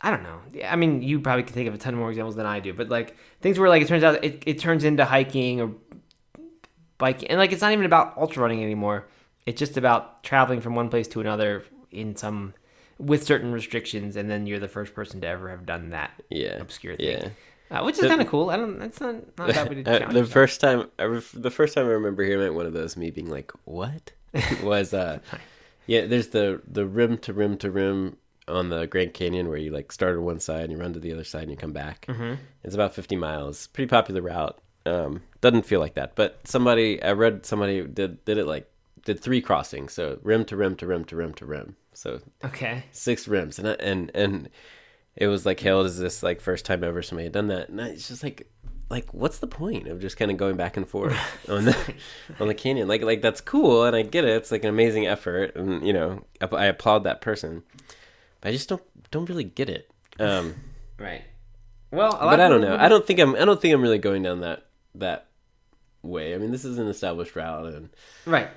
Speaker 1: I don't know. I mean, you probably can think of a ton more examples than I do, but like things where like it turns out it, it turns into hiking or biking, and like it's not even about ultra running anymore. It's just about traveling from one place to another in some with certain restrictions, and then you're the first person to ever have done that
Speaker 5: yeah,
Speaker 1: obscure thing,
Speaker 5: Yeah.
Speaker 1: uh, which is kind of cool. I don't. That's not not way to [LAUGHS]
Speaker 5: Uh,
Speaker 1: challenge
Speaker 5: the first time, I the first time I remember hearing it, one of those me being like, "What?" [LAUGHS] was uh, yeah. There's the the rim to rim to rim on the Grand Canyon where you like start on one side and you run to the other side and you come back. Mm-hmm. It's about 50 miles. Pretty popular route. Um, doesn't feel like that, but somebody I read somebody did did it like did three crossings, so rim to rim to rim to rim to rim. So
Speaker 1: Okay.
Speaker 5: six rims, and I- and and it was like hailed as this like first time ever somebody had done that, and I, it's just like like what's the point of just kind of going back and forth [LAUGHS] on the on the canyon? Like like that's cool, and I get it. It's like an amazing effort, and you know I, I applaud that person, I just don't don't really get it. Um, [LAUGHS]
Speaker 1: Right. Well, a lot
Speaker 5: but I don't know. I don't think I'm I don't think I'm really going down that that way. I mean, this is an established route, and
Speaker 1: Right.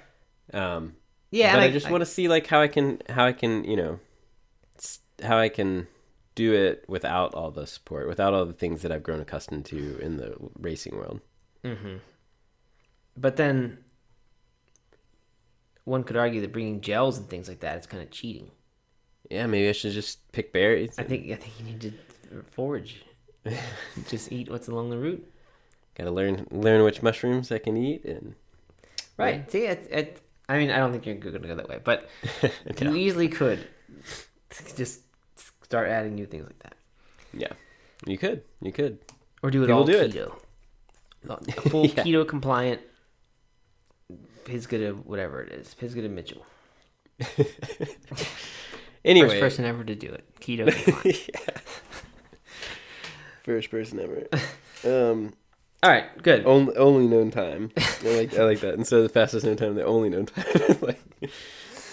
Speaker 5: um,
Speaker 1: Yeah.
Speaker 5: but
Speaker 1: and
Speaker 5: I, just want to see like how I can how I can you know how I can do it without all the support, without all the things that I've grown accustomed to in the racing world.
Speaker 1: But then one could argue that bringing gels and things like that is kind of cheating.
Speaker 5: Yeah, maybe I should just pick berries.
Speaker 1: I think I think you need to forage. [LAUGHS] Just eat what's along the route.
Speaker 5: Got to learn learn which mushrooms I can eat, and
Speaker 1: Right. See, it, it, I mean, I don't think you're going to go that way, but [LAUGHS]
Speaker 5: No.
Speaker 1: you easily could just start adding new things like that,
Speaker 5: yeah, you could, you could.
Speaker 1: or do it
Speaker 5: People
Speaker 1: all
Speaker 5: do it.
Speaker 1: keto. A full [LAUGHS]
Speaker 5: Yeah.
Speaker 1: keto compliant. Pisgah, whatever it is, Pisgah Mitchell,
Speaker 5: Anyway,
Speaker 1: first person ever to do it, keto [LAUGHS] compliant.
Speaker 5: first person ever. [LAUGHS] Um,
Speaker 1: all right, good.
Speaker 5: only only known time. I like I like that [LAUGHS] instead of the fastest known time, the only known time. like,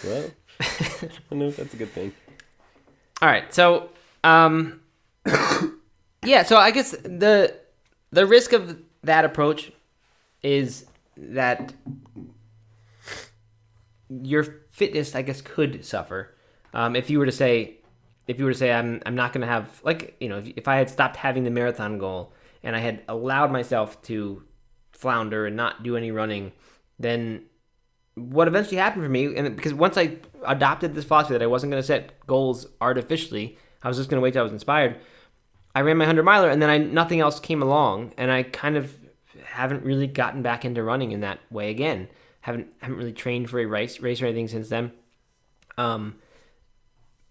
Speaker 5: well, I don't know if that's a good thing.
Speaker 1: All right, so um, [COUGHS] yeah, so I guess the the risk of that approach is that your fitness, I guess, could suffer um, if you were to say, if you were to say, I'm I'm not going to have like you know, if, if I had stopped having the marathon goal and I had allowed myself to flounder and not do any running, then what eventually happened for me, and because once I adopted this philosophy that I wasn't going to set goals artificially, I was just going to wait till I was inspired. I ran my hundred miler, and then I nothing else came along, and I kind of haven't really gotten back into running in that way again. Haven't haven't really trained for a race race or anything since then. Um,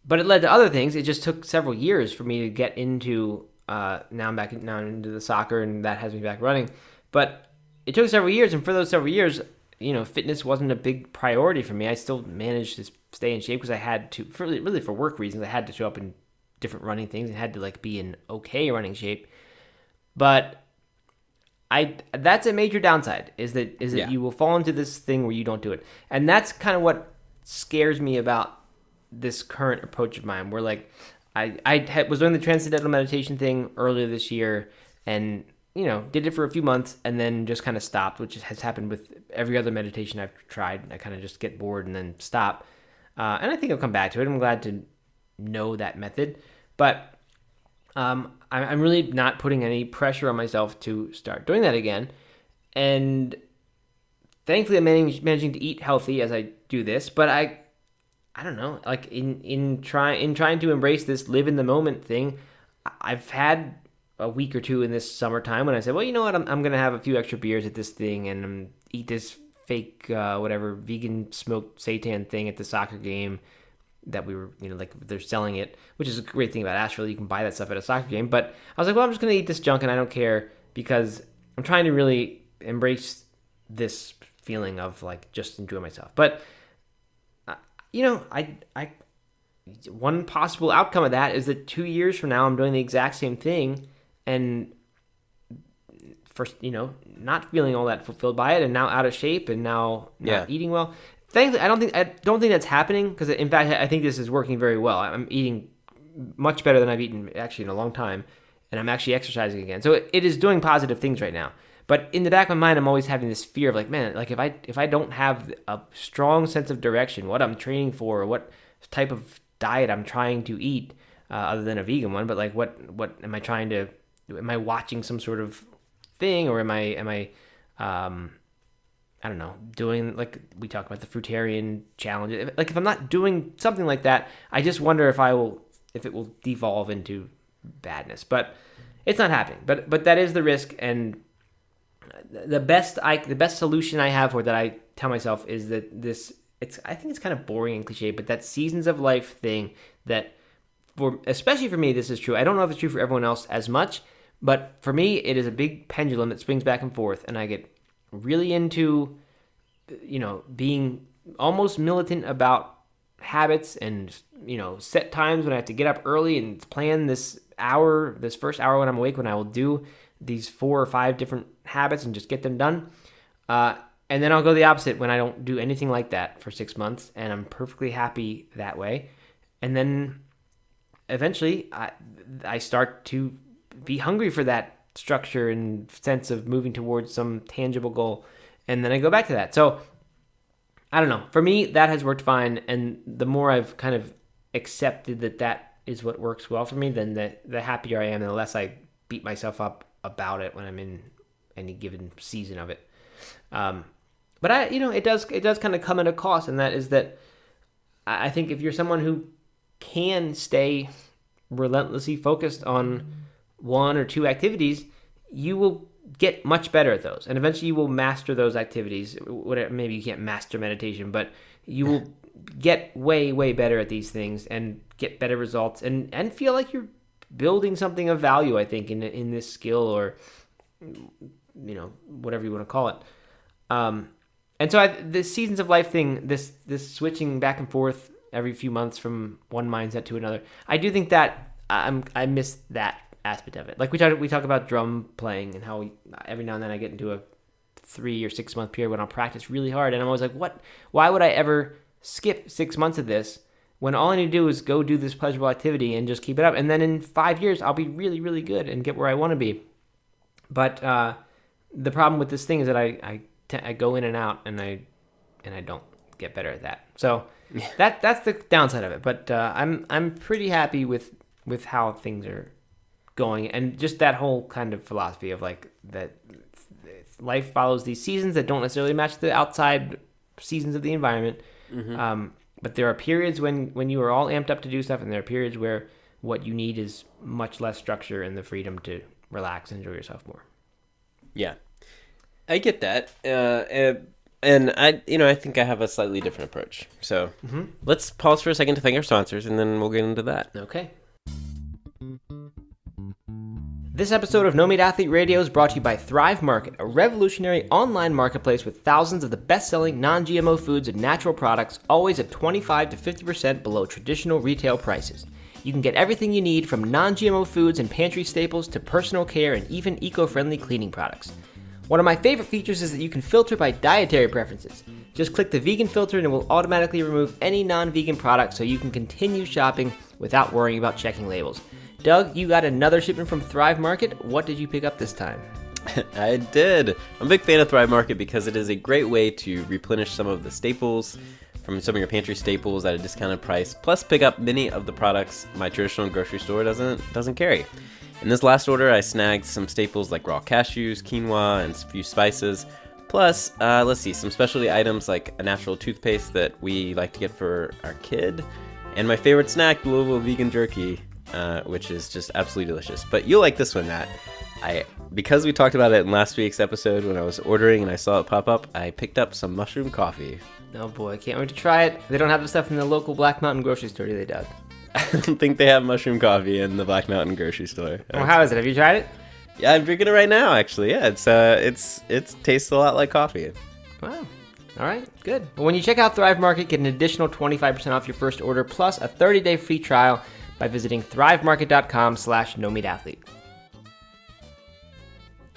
Speaker 1: but it led to other things. It just took several years for me to get into. Uh, now I'm back now I'm into the soccer, and that has me back running. But it took several years, and for those several years, you know, fitness wasn't a big priority for me. I still managed to stay in shape because I had to, for, really for work reasons, I had to show up in different running things and had to like be in okay running shape. But I that's a major downside is that is that
Speaker 5: Yeah.
Speaker 1: you will fall into this thing where you don't do it, and that's kind of what scares me about this current approach of mine where like I I had, was doing the transcendental meditation thing earlier this year and you know did it for a few months and then just kind of stopped, which has happened with every other meditation I've tried. I kind of just get bored and then stop. Uh, and I think I'll come back to it. I'm glad to know that method, but um, I'm, really not putting any pressure on myself to start doing that again. And thankfully, I'm managing to eat healthy as I do this. But I, I don't know, like in in trying in trying to embrace this live in the moment thing, I've had a week or two in this summertime when I said, well, you know what, I'm, I'm gonna have a few extra beers at this thing and um, eat this fake uh, whatever vegan smoked seitan thing at the soccer game that we were, you know, like they're selling it, which is a great thing about Asheville. You can buy that stuff at a soccer game. But I was like, well, I'm just going to eat this junk and I don't care because I'm trying to really embrace this feeling of like just enjoy myself. But, you know, I, I, one possible outcome of that is that two years from now, I'm doing the exact same thing and first, you know, not feeling all that fulfilled by it and now out of shape and now not
Speaker 5: Yeah.
Speaker 1: eating well thankfully, I don't think I don't think that's happening because in fact, I think this is working very well. I'm eating much better than I've eaten actually in a long time, and I'm actually exercising again. So it, it is doing positive things right now. But in the back of my mind, I'm always having this fear of like, man, like if I if I don't have a strong sense of direction, what I'm training for, or what type of diet I'm trying to eat, uh, other than a vegan one, but like what what am I trying to? Am I watching some sort of thing, or am I am I um, I don't know, doing like we talk about the fruitarian challenge. Like if I'm not doing something like that, I just wonder if I will if it will devolve into badness. But it's not happening. But but that is the risk and the best I the best solution I have for that I tell myself is that this it's I think it's kind of boring and cliche, but that seasons of life thing that for especially for me this is true. I don't know if it's true for everyone else as much, but for me it is a big pendulum that swings back and forth and I get really into you know being almost militant about habits and you know set times when I have to get up early and plan this hour this first hour when I'm awake when I will do these four or five different habits and just get them done. Uh, and then I'll go the opposite when I don't do anything like that for six months and I'm perfectly happy that way. And then eventually I, I start to be hungry for that structure and sense of moving towards some tangible goal and then I go back to that. So I don't know. For me, that has worked fine, and the more I've kind of accepted that that is what works well for me, then the the happier I am, and the less I beat myself up about it when I'm in any given season of it. Um, but I, you know, it does it does kind of come at a cost, and that is that I think if you're someone who can stay relentlessly focused on one or two activities, you will get much better at those, and eventually you will master those activities. Whatever, maybe you can't master meditation, but you will [LAUGHS] get way, way better at these things and get better results, and and feel like you're building something of value. I think in in this skill or you know whatever you want to call it. Um, and so I, the seasons of life thing, this this switching back and forth every few months from one mindset to another, I do think that I'm I miss that aspect of it. Like we talk we talk about drum playing and how we, every now and then I get into a three or six month period when I'll practice really hard, and I'm always like, what? Why would I ever skip six months of this when all I need to do is go do this pleasurable activity and just keep it up, and then in five years I'll be really really good and get where I want to be. But uh, the problem with this thing is that I I, t- I go in and out and I and I don't get better at that. So that that's the downside of it. But uh, I'm I'm pretty happy with with how things are going and just that whole kind of philosophy of like that life follows these seasons that don't necessarily match the outside seasons of the environment. Um, but there are periods when when you are all amped up to do stuff, and there are periods where what you need is much less structure and the freedom to relax and enjoy yourself more.
Speaker 5: Yeah, I get that, uh, and, and I, you know, I think I have a slightly different approach. So let's pause for a second to thank our sponsors, and then we'll get into that.
Speaker 1: Okay. This episode of No Meat Athlete Radio is brought to you by Thrive Market, a revolutionary online marketplace with thousands of the best selling non GMO foods and natural products, always at 25 to 50% below traditional retail prices. You can get everything you need from non GMO foods and pantry staples to personal care and even eco friendly cleaning products. One of my favorite features is that you can filter by dietary preferences. Just click the vegan filter and it will automatically remove any non vegan product so you can continue shopping without worrying about checking labels. Doug, you got another shipment from Thrive Market. What did you pick up this time? [LAUGHS]
Speaker 5: I did. I'm a big fan of Thrive Market because it is a great way to replenish some of the staples from some of your pantry staples at a discounted price, plus pick up many of the products my traditional grocery store doesn't doesn't carry. In this last order, I snagged some staples like raw cashews, quinoa, and a few spices. Plus, uh, let's see, some specialty items like a natural toothpaste that we like to get for our kid, and my favorite snack, Louisville vegan jerky, uh, which is just absolutely delicious. But you'll like this one, Matt. I because we talked about it in last week's episode when I was ordering and I saw it pop up, I picked up some mushroom coffee.
Speaker 1: Oh boy, I can't wait to try it. They don't have the stuff in the local Black Mountain grocery store, do they, Doug? [LAUGHS]
Speaker 5: I don't think they have mushroom coffee in the Black Mountain grocery store.
Speaker 1: Well, how is it? Have you tried it?
Speaker 5: Yeah, I'm drinking it right now. Actually, yeah, it's uh, it's it tastes a lot like coffee.
Speaker 1: Wow. All right, good. Well, when you check out Thrive Market, get an additional 25% off your first order plus a 30-day free trial by visiting thrivemarket.com slash no meat athlete.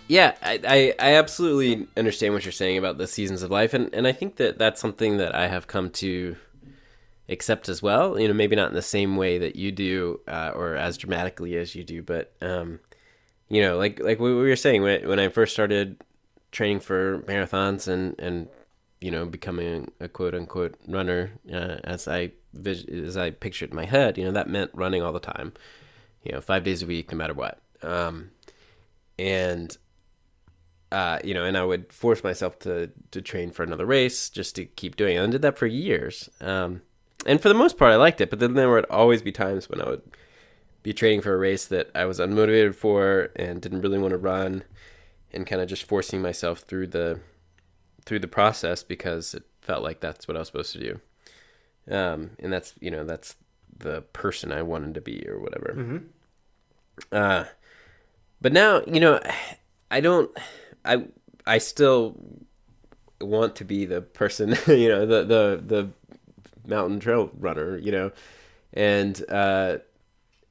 Speaker 5: Yeah, I, I, I absolutely understand what you're saying about the seasons of life, and, and I think that that's something that I have come to accept as well. You know, maybe not in the same way that you do, uh, or as dramatically as you do, but um, you know, like like we were saying when when I first started training for marathons and and you know becoming a quote unquote runner uh, as I as I pictured in my head, you know, that meant running all the time, you know, five days a week, no matter what. Um, and uh, you know, and I would force myself to to train for another race just to keep doing it. And I did that for years. Um, and for the most part, I liked it. But then there would always be times when I would be training for a race that I was unmotivated for and didn't really want to run, and kind of just forcing myself through the through the process because it felt like that's what I was supposed to do. Um, and that's you know that's the person I wanted to be or whatever.
Speaker 1: Mm-hmm.
Speaker 5: Uh, but now you know I don't I I still want to be the person, [LAUGHS] you know, the the the mountain trail runner, you know, and uh,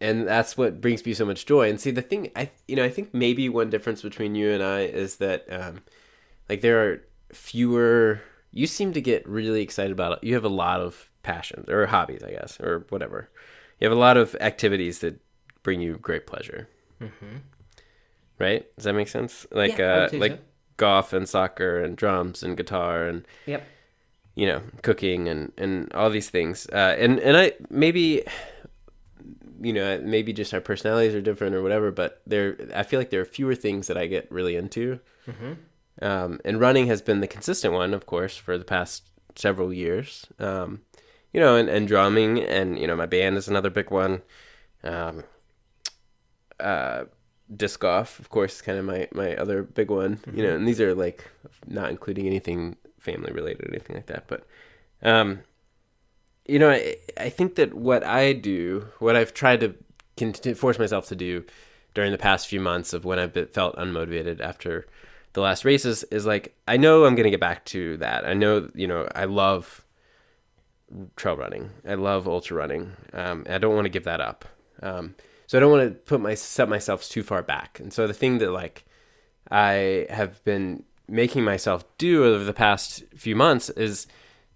Speaker 5: and that's what brings me so much joy. And see, the thing I you know I think maybe one difference between you and I is that um, like there are fewer. You seem to get really excited about it. You have a lot of passions or hobbies, I guess, or whatever. You have a lot of activities that bring you great pleasure.
Speaker 1: Mm-hmm.
Speaker 5: Right? Does that make sense? Like
Speaker 1: Yeah,
Speaker 5: uh like
Speaker 1: so.
Speaker 5: golf and soccer and drums and guitar and
Speaker 1: Yep.
Speaker 5: you know cooking and and all these things. Uh, and and I maybe you know maybe just our personalities are different or whatever. But there, I feel like there are fewer things that I get really into. Um, and running has been the consistent one, of course, for the past several years. Um, you know, and, and drumming, and you know, my band is another big one. Um, uh, disc golf, of course, is kind of my my other big one. You know, and these are like not including anything family related or anything like that. But, um, you know, I, I think that what I do, what I've tried to force myself to do during the past few months of when I've been, felt unmotivated after the last races is like I know I'm gonna get back to that. I know you know I love trail running. I love ultra running. Um, I don't want to give that up. Um, so I don't want to put my set myself too far back. And so the thing that like I have been making myself do over the past few months is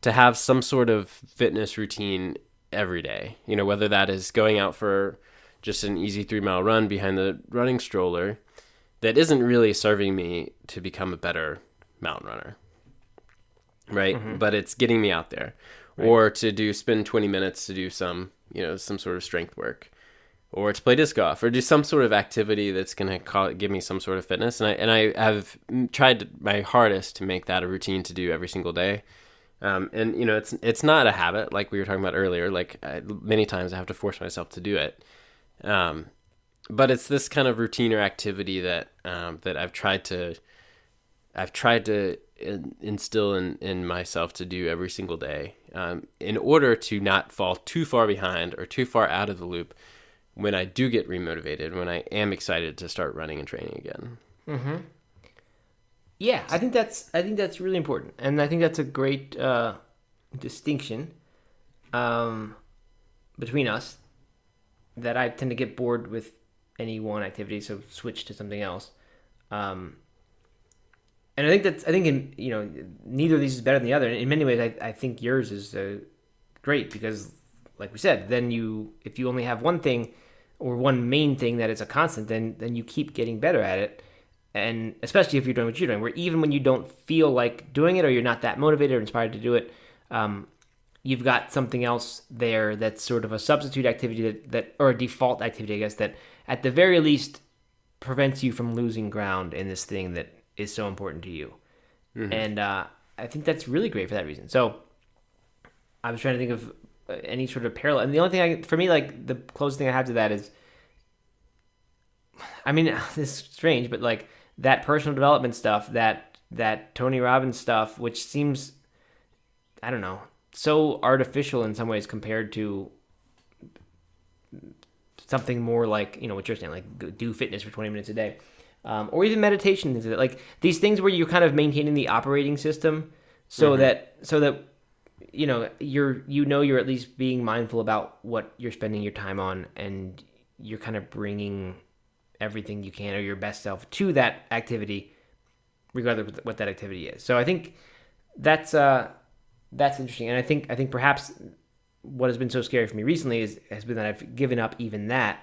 Speaker 5: to have some sort of fitness routine every day. You know, whether that is going out for just an easy three mile run behind the running stroller that isn't really serving me to become a better mountain runner. Right? But it's getting me out there. Or to do spend 20 minutes to do some, you know, some sort of strength work. Or to play disc golf or do some sort of activity that's going to give me some sort of fitness and I and I have tried my hardest to make that a routine to do every single day. Um, and you know, it's it's not a habit like we were talking about earlier. Like I, many times, I have to force myself to do it. Um, but it's this kind of routine or activity that um, that I've tried to I've tried to instill in, in myself to do every single day um, in order to not fall too far behind or too far out of the loop when I do get remotivated when I am excited to start running and training again.
Speaker 1: Yeah, I think that's I think that's really important, and I think that's a great uh, distinction um, between us. That I tend to get bored with any one activity, so switch to something else. Um, and I think that's I think in you know neither of these is better than the other. In many ways, I, I think yours is uh, great because, like we said, then you if you only have one thing or one main thing that is a constant, then then you keep getting better at it. And especially if you're doing what you're doing, where even when you don't feel like doing it or you're not that motivated or inspired to do it, um, you've got something else there that's sort of a substitute activity that, that or a default activity, I guess, that at the very least prevents you from losing ground in this thing that is so important to you. And uh, I think that's really great for that reason. So I was trying to think of uh, any sort of parallel. And the only thing I, for me, like the closest thing I have to that is, I mean, [LAUGHS] this is strange, but like that personal development stuff, that that Tony Robbins stuff, which seems, I don't know, so artificial in some ways compared to something more like you know what you're saying, like do fitness for 20 minutes a day, um, or even meditation. things like. These things where you're kind of maintaining the operating system, so that so that you know you're you know you're at least being mindful about what you're spending your time on, and you're kind of bringing everything you can or your best self to that activity, regardless of what that activity is. So I think that's uh that's interesting, and I think I think perhaps what has been so scary for me recently is has been that I've given up even that,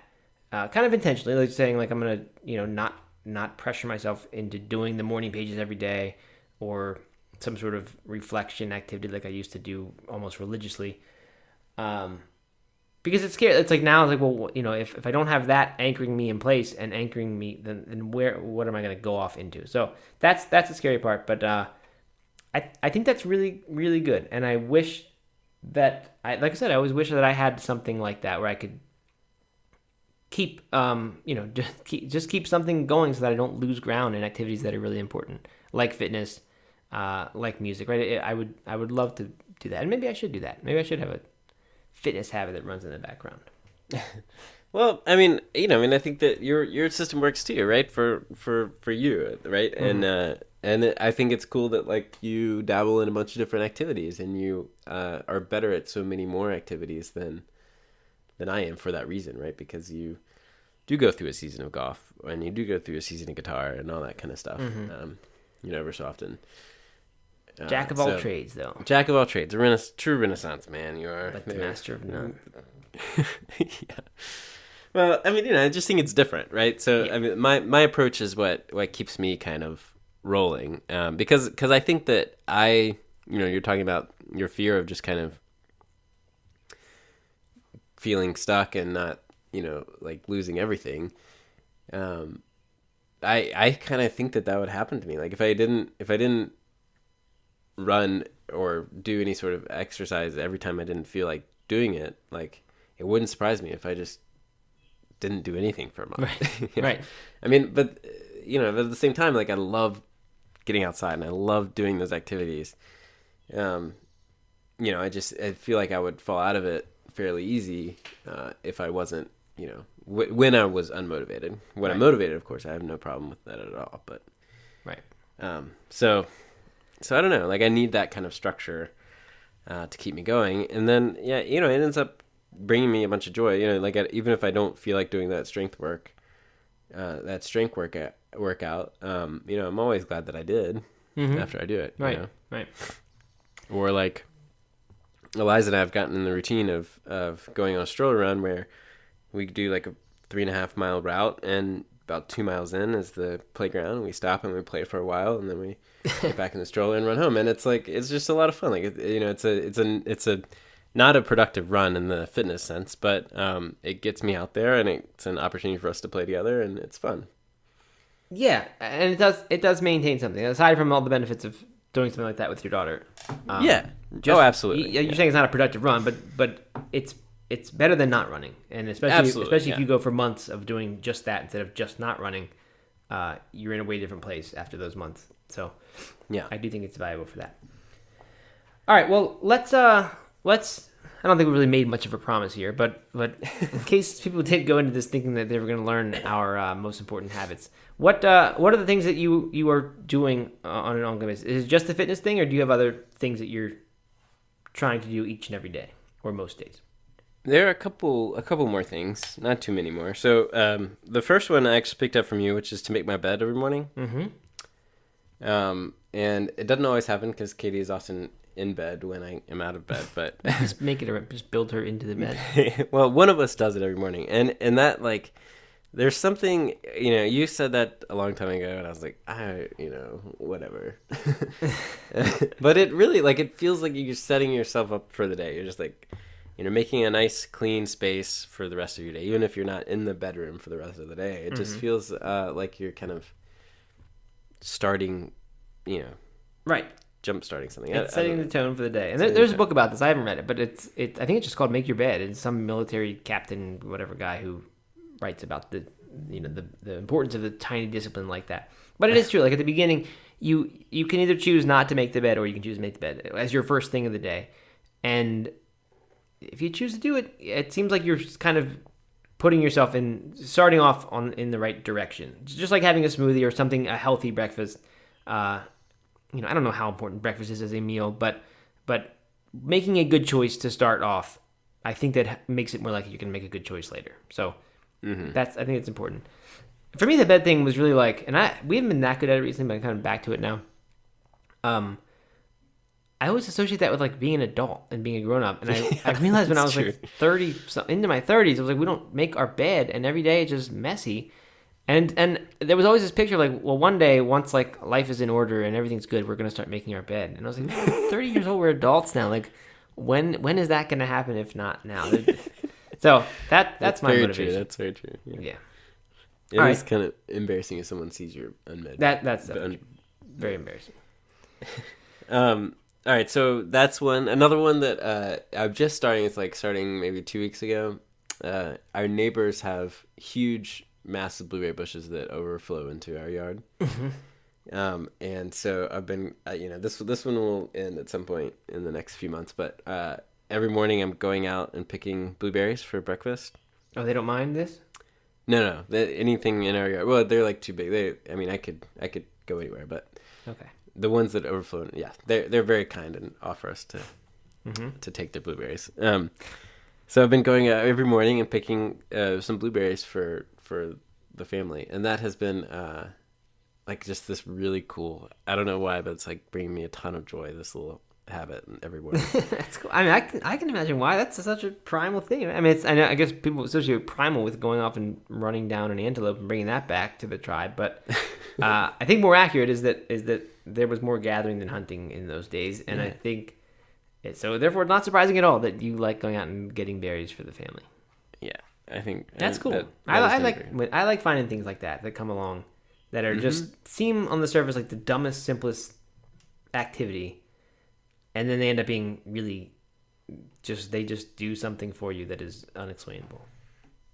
Speaker 1: uh, kind of intentionally, like saying like I'm gonna you know not not pressure myself into doing the morning pages every day or some sort of reflection activity like I used to do almost religiously. Um, because it's scary. It's like now, it's like, well, you know, if, if I don't have that anchoring me in place and anchoring me, then, then where, what am I going to go off into? So that's, that's the scary part. But, uh, I, I think that's really, really good. And I wish that I, like I said, I always wish that I had something like that where I could keep, um, you know, [LAUGHS] just keep, just keep something going so that I don't lose ground in activities that are really important, like fitness, uh, like music, right? I would, I would love to do that. And maybe I should do that. Maybe I should have a fitness habit that runs in the background. [LAUGHS]
Speaker 5: Well, I mean, you know, I mean, I think that your your system works too, right? For for for you, right? And uh, and it, I think it's cool that like you dabble in a bunch of different activities, and you uh, are better at so many more activities than than I am for that reason, right? Because you do go through a season of golf, and you do go through a season of guitar, and all that kind of stuff. Um, you know, ever so often. Uh,
Speaker 1: Jack of all
Speaker 5: so-
Speaker 1: trades, though,
Speaker 5: Jack of all trades, a rena- true Renaissance man. You are
Speaker 1: but the master of none. [LAUGHS]
Speaker 5: yeah. Well, I mean, you know, I just think it's different, right? So, I mean, my my approach is what what keeps me kind of rolling, um, because because I think that I, you know, you're talking about your fear of just kind of feeling stuck and not, you know, like losing everything. Um, I I kind of think that that would happen to me. Like if I didn't if I didn't run or do any sort of exercise every time I didn't feel like doing it, like it wouldn't surprise me if I just didn't do anything for a month.
Speaker 1: Right, [LAUGHS]
Speaker 5: You know?
Speaker 1: right.
Speaker 5: I mean, but you know, but at the same time, like I love getting outside and I love doing those activities. Um, you know, I just I feel like I would fall out of it fairly easy uh, if I wasn't, you know, w- when I was unmotivated. When I'm motivated, of course, I have no problem with that at all. But
Speaker 1: Right.
Speaker 5: um, so, so I don't know. Like I need that kind of structure uh, to keep me going, and then yeah, you know, it ends up bringing me a bunch of joy. You know, like I, even if I don't feel like doing that strength work, uh, that strength workout, workout, um, you know, I'm always glad that I did after I do it. you
Speaker 1: Right.
Speaker 5: know?
Speaker 1: Right.
Speaker 5: Or like Eliza and I have gotten in the routine of of going on a stroller run where we do like a three and a half mile route and about two miles in is the playground and we stop and we play for a while and then we [LAUGHS] get back in the stroller and run home and it's like it's just a lot of fun like you know it's a it's a it's a not a productive run in the fitness sense but um it gets me out there and it's an opportunity for us to play together and it's fun.
Speaker 1: Yeah, and it does it does maintain something. Aside from all the benefits of doing something like that with your daughter. Um,
Speaker 5: yeah.
Speaker 1: just-
Speaker 5: oh absolutely.
Speaker 1: you- You're saying it's not a productive run, but but it's it's better than not running, and especially
Speaker 5: Absolutely,
Speaker 1: especially if you go for months of doing just that instead of just not running, uh, you're in a way different place after those months. So
Speaker 5: yeah.
Speaker 1: I do think it's valuable for that. All right, well let's uh let's. I don't think we really made much of a promise here, but but in [LAUGHS] case people did go into this thinking that they were going to learn our uh, most important habits, what uh, what are the things that you you are doing uh, on an ongoing basis? Is it just the fitness thing, or do you have other things that you're trying to do each and every day or most days?
Speaker 5: There are a couple, a couple more things, not too many more. So um, the first one I actually picked up from you, which is to make my bed every morning.
Speaker 1: Mm-hmm.
Speaker 5: Um, and it doesn't always happen because Katie is often in bed when I am out of bed. But [LAUGHS]
Speaker 1: Just make it a just build her into the bed. [LAUGHS]
Speaker 5: well, one of us does it every morning, and and that like. There's something, you know, you said that a long time ago, and I was like, I, you know, whatever. [LAUGHS] but it really, like, it feels like you're setting yourself up for the day. You're just like, you know, making a nice, clean space for the rest of your day, even if you're not in the bedroom for the rest of the day. It just feels uh, like you're kind of starting, you know,
Speaker 1: Right.
Speaker 5: Jump starting something. I-
Speaker 1: It's
Speaker 5: I
Speaker 1: setting
Speaker 5: don't
Speaker 1: the tone for the day. And there, there's a book about this. I haven't read it, but it's it. I think it's just called "Make Your Bed." It's some military captain, whatever guy who writes about the you know the the importance of the tiny discipline like that. But it is true. Like at the beginning, you you can either choose not to make the bed or you can choose to make the bed as your first thing of the day. And if you choose to do it, it seems like you're kind of putting yourself in starting off on in the right direction. Just like having a smoothie or something a healthy breakfast. Uh, you know, I don't know how important breakfast is as a meal, but but making a good choice to start off, I think that makes it more likely you can make a good choice later. So that's I think it's important. For me, the bed thing was really like, and I we haven't been that good at it recently, but I'm kind of back to it now. Um, I always associate that with like being an adult and being a grown up, and I, [LAUGHS] I realized when I was
Speaker 5: that's
Speaker 1: like thirty, so, into my thirties, I was like, we don't make our bed, and every day it's just messy. And and there was always this picture of like, well, one day once like life is in order and everything's good, we're gonna start making our bed. And I was like, thirty years old, we're adults now. Like, when when is that gonna happen? If not now. [LAUGHS] so that that's, my
Speaker 5: very
Speaker 1: motivation.
Speaker 5: true. That's very true. Yeah.
Speaker 1: yeah,
Speaker 5: It
Speaker 1: All
Speaker 5: is
Speaker 1: right.
Speaker 5: kind of embarrassing if someone sees your unmet.
Speaker 1: that that's
Speaker 5: un-
Speaker 1: very embarrassing. [LAUGHS]
Speaker 5: Um. All right. So that's one. Another one that uh, I'm just starting. It's like starting maybe two weeks ago. Uh, our neighbors have huge, massive blueberry bushes that overflow into our yard. Um, and so I've been, uh, you know, this this one will end at some point in the next few months. But uh, every morning I'm going out and picking blueberries for breakfast.
Speaker 1: Oh, they don't mind this.
Speaker 5: No, no, the, anything in our yard. Well, they're like too big. They, I mean, I could, I could go anywhere, but
Speaker 1: Okay.
Speaker 5: the ones that overflow, yeah, they're they're very kind and offer us to to take their blueberries. Um, so I've been going out every morning and picking uh, some blueberries for for the family, and that has been uh, like just this really cool. I don't know why, but it's like bringing me a ton of joy. This little habit every morning. [LAUGHS]
Speaker 1: That's cool. I mean, I can, I can imagine why that's such a primal thing. I mean, it's I know I guess people associate primal with going off and running down an antelope and bringing that back to the tribe, but [LAUGHS] uh, I think more accurate is that is that there was more gathering than hunting in those days, and I think it, so. Therefore, not surprising at all that you like going out and getting berries for the family.
Speaker 5: Yeah, I think
Speaker 1: That's cool.
Speaker 5: that-
Speaker 1: I, I like. I like finding things like that that come along that are mm-hmm. just seem on the surface like the dumbest, simplest activity, and then they end up being really just they just do something for you that is unexplainable.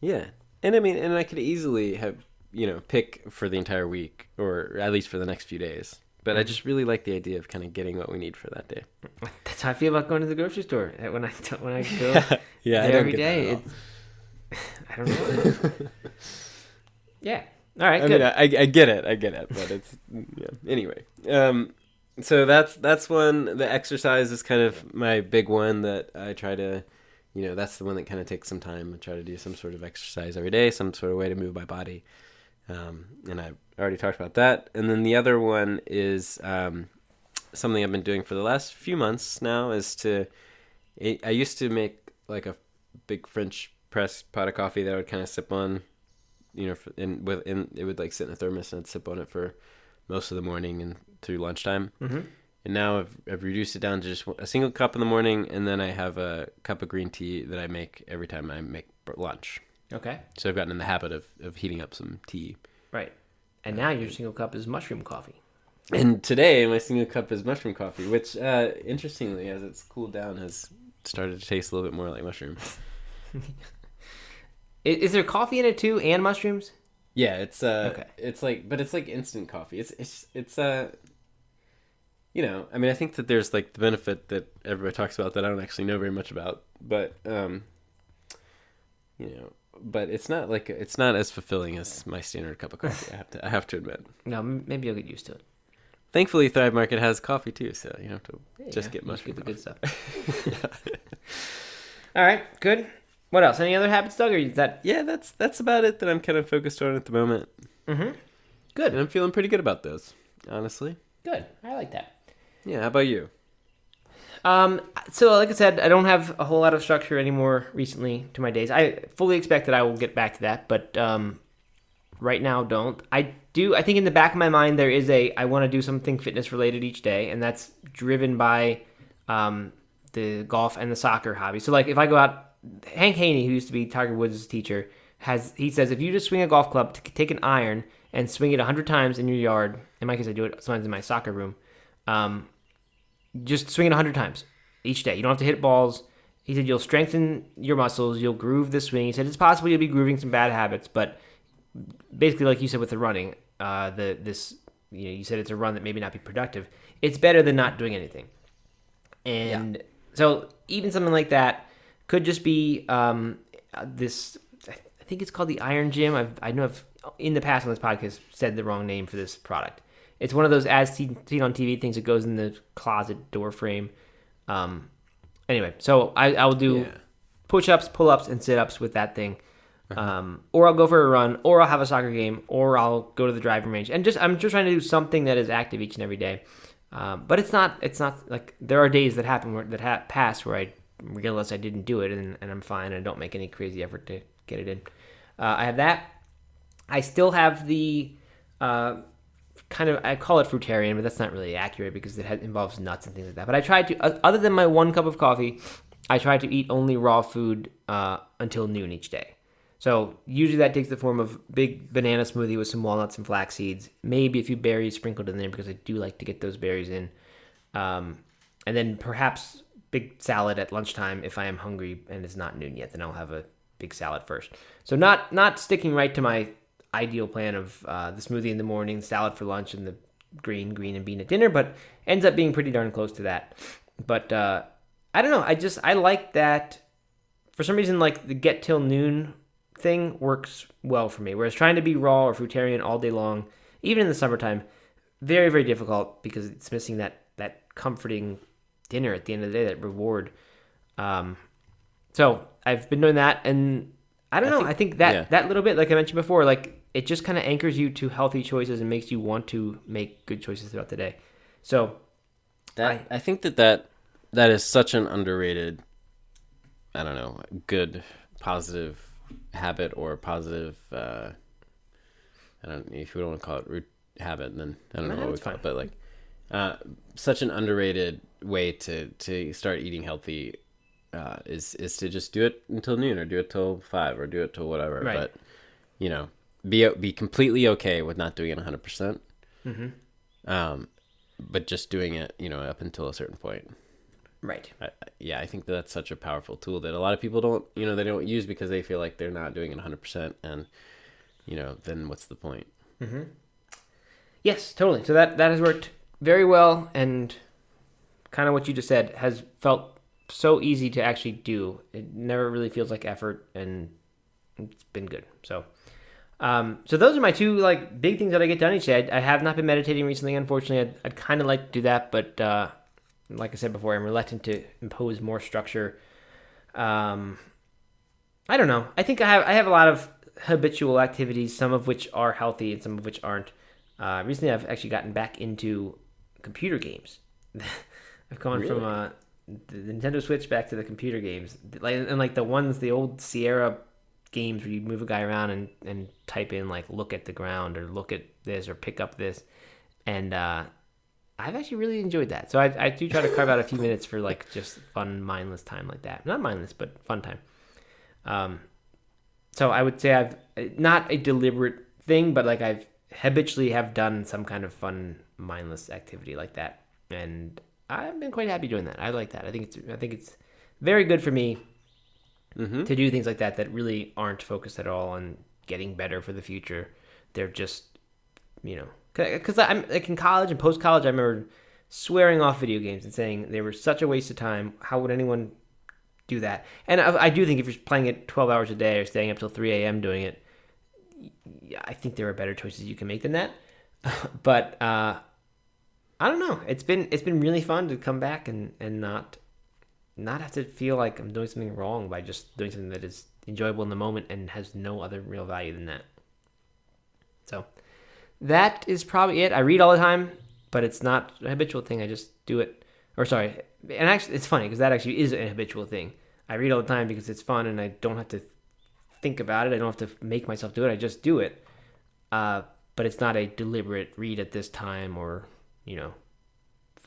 Speaker 5: Yeah, and I mean, and I could easily have you know pick for the entire week or at least for the next few days. But I mm-hmm. just really like the idea of kind of getting what we need for that day. [LAUGHS]
Speaker 1: That's how I feel about going to the grocery store when I [LAUGHS] when I go [LAUGHS]
Speaker 5: Yeah, don't
Speaker 1: every
Speaker 5: that all.
Speaker 1: It's, [LAUGHS] I don't know. yeah. All right.
Speaker 5: I
Speaker 1: good.
Speaker 5: mean, I, I get it, I get it, but it's yeah. Anyway, um, so that's that's one. The exercise is kind of my big one that I try to, you know, that's the one that kind of takes some time. I try to do some sort of exercise every day, some sort of way to move my body, um, and I already talked about that. And then the other one is um, something I've been doing for the last few months now is to. I I used to make like a big French press pot of coffee that I would kind of sip on you know, for, and with and it would like sit in a thermos and I'd sip on it for most of the morning and through lunchtime.
Speaker 1: Mhm.
Speaker 5: And now I've, I've reduced it down to just a single cup in the morning, and then I have a cup of green tea that I make every time I make lunch.
Speaker 1: Okay.
Speaker 5: So I've gotten in the habit of, of heating up some tea.
Speaker 1: Right. And now your single cup is mushroom coffee.
Speaker 5: And today my single cup is mushroom coffee, which uh, interestingly, as it's cooled down, has started to taste a little bit more like mushroom. [LAUGHS]
Speaker 1: Is, is there coffee in it too, and mushrooms?
Speaker 5: Yeah, it's uh,
Speaker 1: Okay.
Speaker 5: it's like, but it's like instant coffee. It's it's it's uh, you know, I mean, I think that there's like the benefit that everybody talks about that I don't actually know very much about, but um, you know, but it's not like it's not as fulfilling as my standard cup of coffee. I have to I have to admit. [LAUGHS]
Speaker 1: No, maybe you'll get used to it.
Speaker 5: Thankfully, Thrive Market has coffee too, so you don't have to
Speaker 1: you
Speaker 5: just get mushroom
Speaker 1: get the good stuff. [LAUGHS] [LAUGHS] All right, good. What else? Any other habits, Doug? Or is that
Speaker 5: yeah, that's that's about it that I'm kind of focused on at the moment,
Speaker 1: mm-hmm.
Speaker 5: and
Speaker 1: good?
Speaker 5: I'm feeling pretty good about those, honestly.
Speaker 1: Good. I like that.
Speaker 5: Yeah. How about you?
Speaker 1: Um, so like I said, I don't have a whole lot of structure anymore recently to my days. I fully expect that I will get back to that, but um, right now don't. I do. I think in the back of my mind there is a I want to do something fitness related each day, and that's driven by um, the golf and the soccer hobby. So like if I go out, Hank Haney, who used to be Tiger Woods' teacher, has he says if you just swing a golf club, t- take an iron and swing it hundred times in your yard. In my case, I do it sometimes in my soccer room. Um, just swing it 100 times each day. You don't have to hit balls. He said you'll strengthen your muscles, you'll groove the swing. He said it's possible you'll be grooving some bad habits, but basically, like you said with the running, uh, the this you know you said it's a run that maybe not be productive. It's better than not doing anything. And so even something like that could just be um, this. I think it's called the Iron Gym. I've, I know I've in the past on this podcast said the wrong name for this product. It's one of those as seen, on TV things that goes in the closet door frame. Um, anyway, so I, I will do
Speaker 5: Yeah.
Speaker 1: push ups, pull ups, and sit ups with that thing. Um, or I'll go for a run, or I'll have a soccer game, or I'll go to the driving range, and just I'm just trying to do something that is active each and every day. Um, but it's not it's not like there are days that happen where that ha- pass where I realize I didn't do it, and, and I'm fine, and I don't make any crazy effort to get it in. Uh, I have that. I still have the uh, kind of I call it fruitarian, but that's not really accurate because it has, involves nuts and things like that. But I tried to, other than my one cup of coffee, I try to eat only raw food uh, until noon each day. So usually that takes the form of big banana smoothie with some walnuts and flax seeds, maybe a few berries sprinkled in there because I do like to get those berries in, um, and then perhaps big salad at lunchtime if I am hungry and it's not noon yet. Then I'll have a big salad first. So not not sticking right to my ideal plan of uh, the smoothie in the morning, salad for lunch, and the green, green, and bean at dinner, but ends up being pretty darn close to that. But uh, I don't know. I just I like that. For some reason, like the get till noon thing works well for me. Whereas trying to be raw or fruitarian all day long, even in the summertime, very very difficult because it's missing that that comforting dinner at the end of the day, that reward. Um, so I've been doing that, and I don't
Speaker 5: I
Speaker 1: know.
Speaker 5: think-
Speaker 1: I think that
Speaker 5: yeah.
Speaker 1: that little bit, like I mentioned before, like it just kind of anchors you to healthy choices and makes you want to make good choices throughout the day. So
Speaker 5: That I, think that, that that is such an underrated I don't know, good positive habit or positive uh I don't know, if we don't want to call it root habit then I don't know what we call it but like uh such an underrated way to to start eating healthy uh is is to just do it until noon or do it till 5 or do it till whatever
Speaker 1: Right.
Speaker 5: but you know be be completely okay with not doing it 100%
Speaker 1: Mm-hmm.
Speaker 5: um but just doing it you know up until a certain point
Speaker 1: right,
Speaker 5: I, yeah i think that that's such a powerful tool that a lot of people don't you know they don't use because they feel like they're not doing it 100% and you know then what's the point
Speaker 1: yes, totally. So that that has worked very well, and kind of what you just said has felt so easy to actually do. It never really feels like effort, and it's been good. So. Um, so those are my two like big things that I get done each day. I, I have not been meditating recently, unfortunately. I'd, I'd kind of like to do that, but uh, like I said before, I'm reluctant to impose more structure. Um, I don't know. I think I have I have a lot of habitual activities, some of which are healthy and some of which aren't. Uh, recently, I've actually gotten back into computer games. [LAUGHS] I've gone from
Speaker 5: Really?
Speaker 1: uh, the Nintendo Switch back to the computer games, like and like the ones the old Sierra games where you move a guy around and, and type in like look at the ground or look at this or pick up this. And uh, i've actually really enjoyed that. So I, I do try to carve out a few minutes for like just fun mindless time like that. Not mindless but fun time. Um, so i would say i've not a deliberate thing but like i've habitually have done some kind of fun mindless activity like that and i've been quite happy doing that i like that i think it's i think it's very good for me
Speaker 5: mm-hmm.
Speaker 1: to do things like that that really aren't focused at all on getting better for the future. They're just, you know, because I'm like in college and post college, I remember swearing off video games and saying they were such a waste of time. How would anyone do that? And I, I do think if you're playing it 12 hours a day or staying up till 3 a.m. doing it, I think there are better choices you can make than that. [LAUGHS] but uh, I don't know. It's been it's been really fun to come back and and not not have to feel like I'm doing something wrong by just doing something that is enjoyable in the moment and has no other real value than that. So that is probably it. I read all the time, but it's not a habitual thing. I just do it. Or sorry, and actually, it's funny because that actually is a habitual thing. I read all the time because it's fun and I don't have to think about it. I don't have to make myself do it. I just do it. Uh, but it's not a deliberate read at this time or you know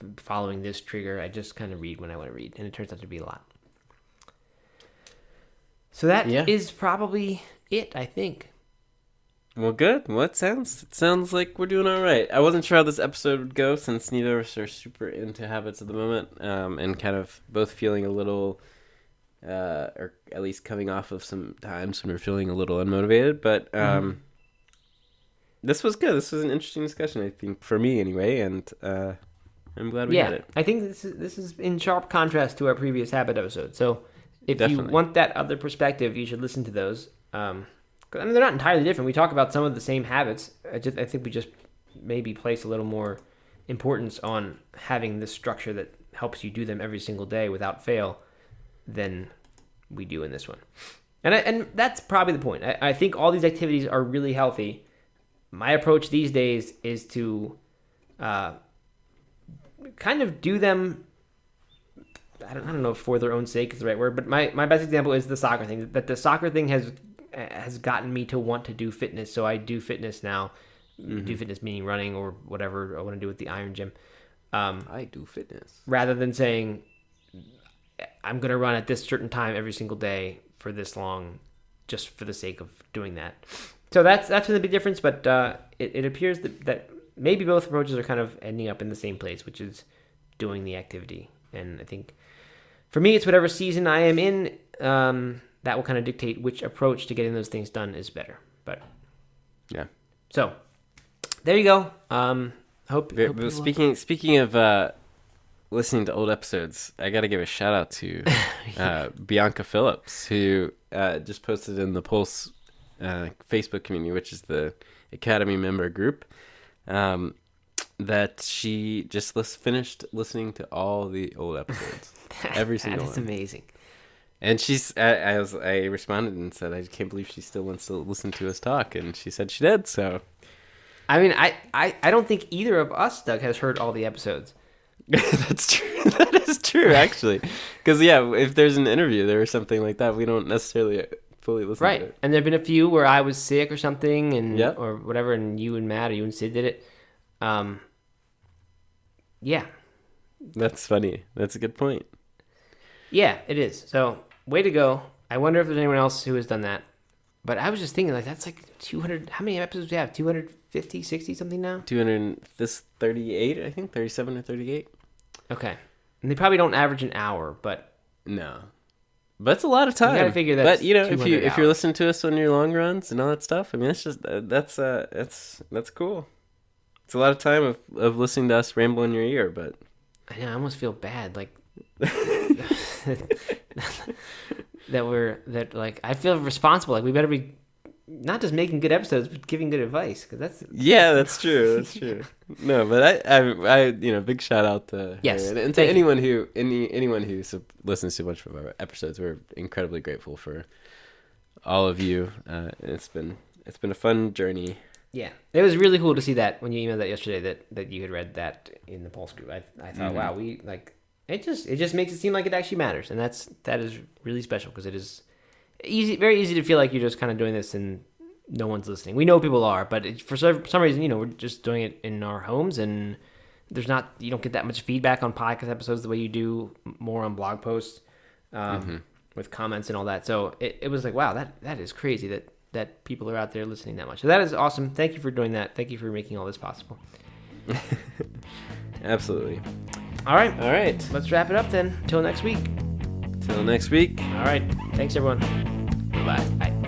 Speaker 1: f- following this trigger. I just kind of read when I want to read, and it turns out to be a lot. So that is
Speaker 5: Yeah.
Speaker 1: probably it. I think.
Speaker 5: Well, good. Well, it sounds it sounds like we're doing all right. I wasn't sure how this episode would go since neither of us are super into habits at the moment, um, and kind of both feeling a little, uh, or at least coming off of some times when we're feeling a little unmotivated. But um, this was good. This was an interesting discussion, I think, for me anyway, and uh, I'm glad we had
Speaker 1: yeah,
Speaker 5: it.
Speaker 1: I think this is this is in sharp contrast to our previous habit episode. So if
Speaker 5: Definitely.
Speaker 1: you want that other perspective, you should listen to those. Um, I mean, they're not entirely different. We talk about some of the same habits. I just I think we just maybe place a little more importance on having this structure that helps you do them every single day without fail than we do in this one. And I, and that's probably the point. I, I think all these activities are really healthy. My approach these days is to uh, kind of do them. I don't, I don't know if for their own sake is the right word, but my, my best example is the soccer thing. That the soccer thing has has gotten me to want to do fitness, so I do fitness now. Do fitness meaning running or whatever I want to do with the Iron Gym. Um,
Speaker 5: I do fitness.
Speaker 1: rather than saying I'm going to run at this certain time every single day for this long, just for the sake of doing that. So that's that's the big difference. But uh, it, it appears that, that maybe both approaches are kind of ending up in the same place, which is doing the activity. And I think for me, it's whatever season I am in. Um, that will kind of dictate which approach to getting those things done is better. But
Speaker 5: Yeah.
Speaker 1: so there you go. Um, hope, hope
Speaker 5: speaking speaking of uh, listening to old episodes, I got to give a shout out to [LAUGHS] uh, Bianca Phillips, who uh, just posted in the Pulse uh, Facebook community, which is the Academy member group, um, that she just lis- finished listening to all the old episodes, [LAUGHS] every single
Speaker 1: that is
Speaker 5: one.
Speaker 1: amazing.
Speaker 5: And she's, I, I was, I responded and said, I can't believe she still wants to listen to us talk, and she said she did. So
Speaker 1: I mean, I, I, I don't think either of us, Doug, has heard all the episodes. [LAUGHS]
Speaker 5: That's true. [LAUGHS] that is true, actually. Because yeah, if there's an interview there or something like that, we don't necessarily fully listen to
Speaker 1: Right. And there have been a few where I was sick or something and
Speaker 5: Yep.
Speaker 1: or whatever and you and Matt or you and Sid did it. Um Yeah.
Speaker 5: That's funny. That's a good point.
Speaker 1: Yeah, it is. So, way to go. I wonder if there's anyone else who has done that. But I was just thinking like that's like 200 How many episodes do we have? 250, 60 something now?
Speaker 5: Two hundred. This thirty-eight, I think, thirty-seven or thirty-eight.
Speaker 1: Okay. And they probably don't average an hour, but
Speaker 5: No, but it's a lot of time.
Speaker 1: gotta figure that's
Speaker 5: But you know, if you
Speaker 1: 200
Speaker 5: if you're listening to us on your long runs and all that stuff, I mean, that's just uh, that's uh that's that's cool. It's a lot of time of of listening to us ramble in your ear, but
Speaker 1: I know I almost feel bad like [LAUGHS] [LAUGHS] that we're that like I feel responsible like we better be not just making good episodes but giving good advice because that's [LAUGHS]
Speaker 5: Yeah, that's true. That's true. no, but I, I, I, you know, big shout out to
Speaker 1: Yes,
Speaker 5: her. and, and to
Speaker 1: thank you.
Speaker 5: anyone who, any, anyone who sub- listens to a bunch of our episodes. We're incredibly grateful for all of you. Uh, it's been, it's been a fun journey.
Speaker 1: yeah it was really cool to see that when you emailed that yesterday that that you had read that in the pulse group I I thought wow we like it just it just makes it seem like it actually matters and that's that is really special because it is easy very easy to feel like you're just kind of doing this and no one's listening. We know people are but it, for some, reason you know we're just doing it in our homes and there's not you don't get that much feedback on podcast episodes the way you do more on blog posts um, with comments and all that. So it, it was like wow that that is crazy that that people are out there listening that much. So that is awesome. Thank you for doing that. Thank you for making all this possible. [LAUGHS]
Speaker 5: Absolutely.
Speaker 1: all right.
Speaker 5: All right.
Speaker 1: let's wrap it up then. Until next week
Speaker 5: Till next week.
Speaker 1: all right thanks everyone
Speaker 5: Bye.
Speaker 1: bye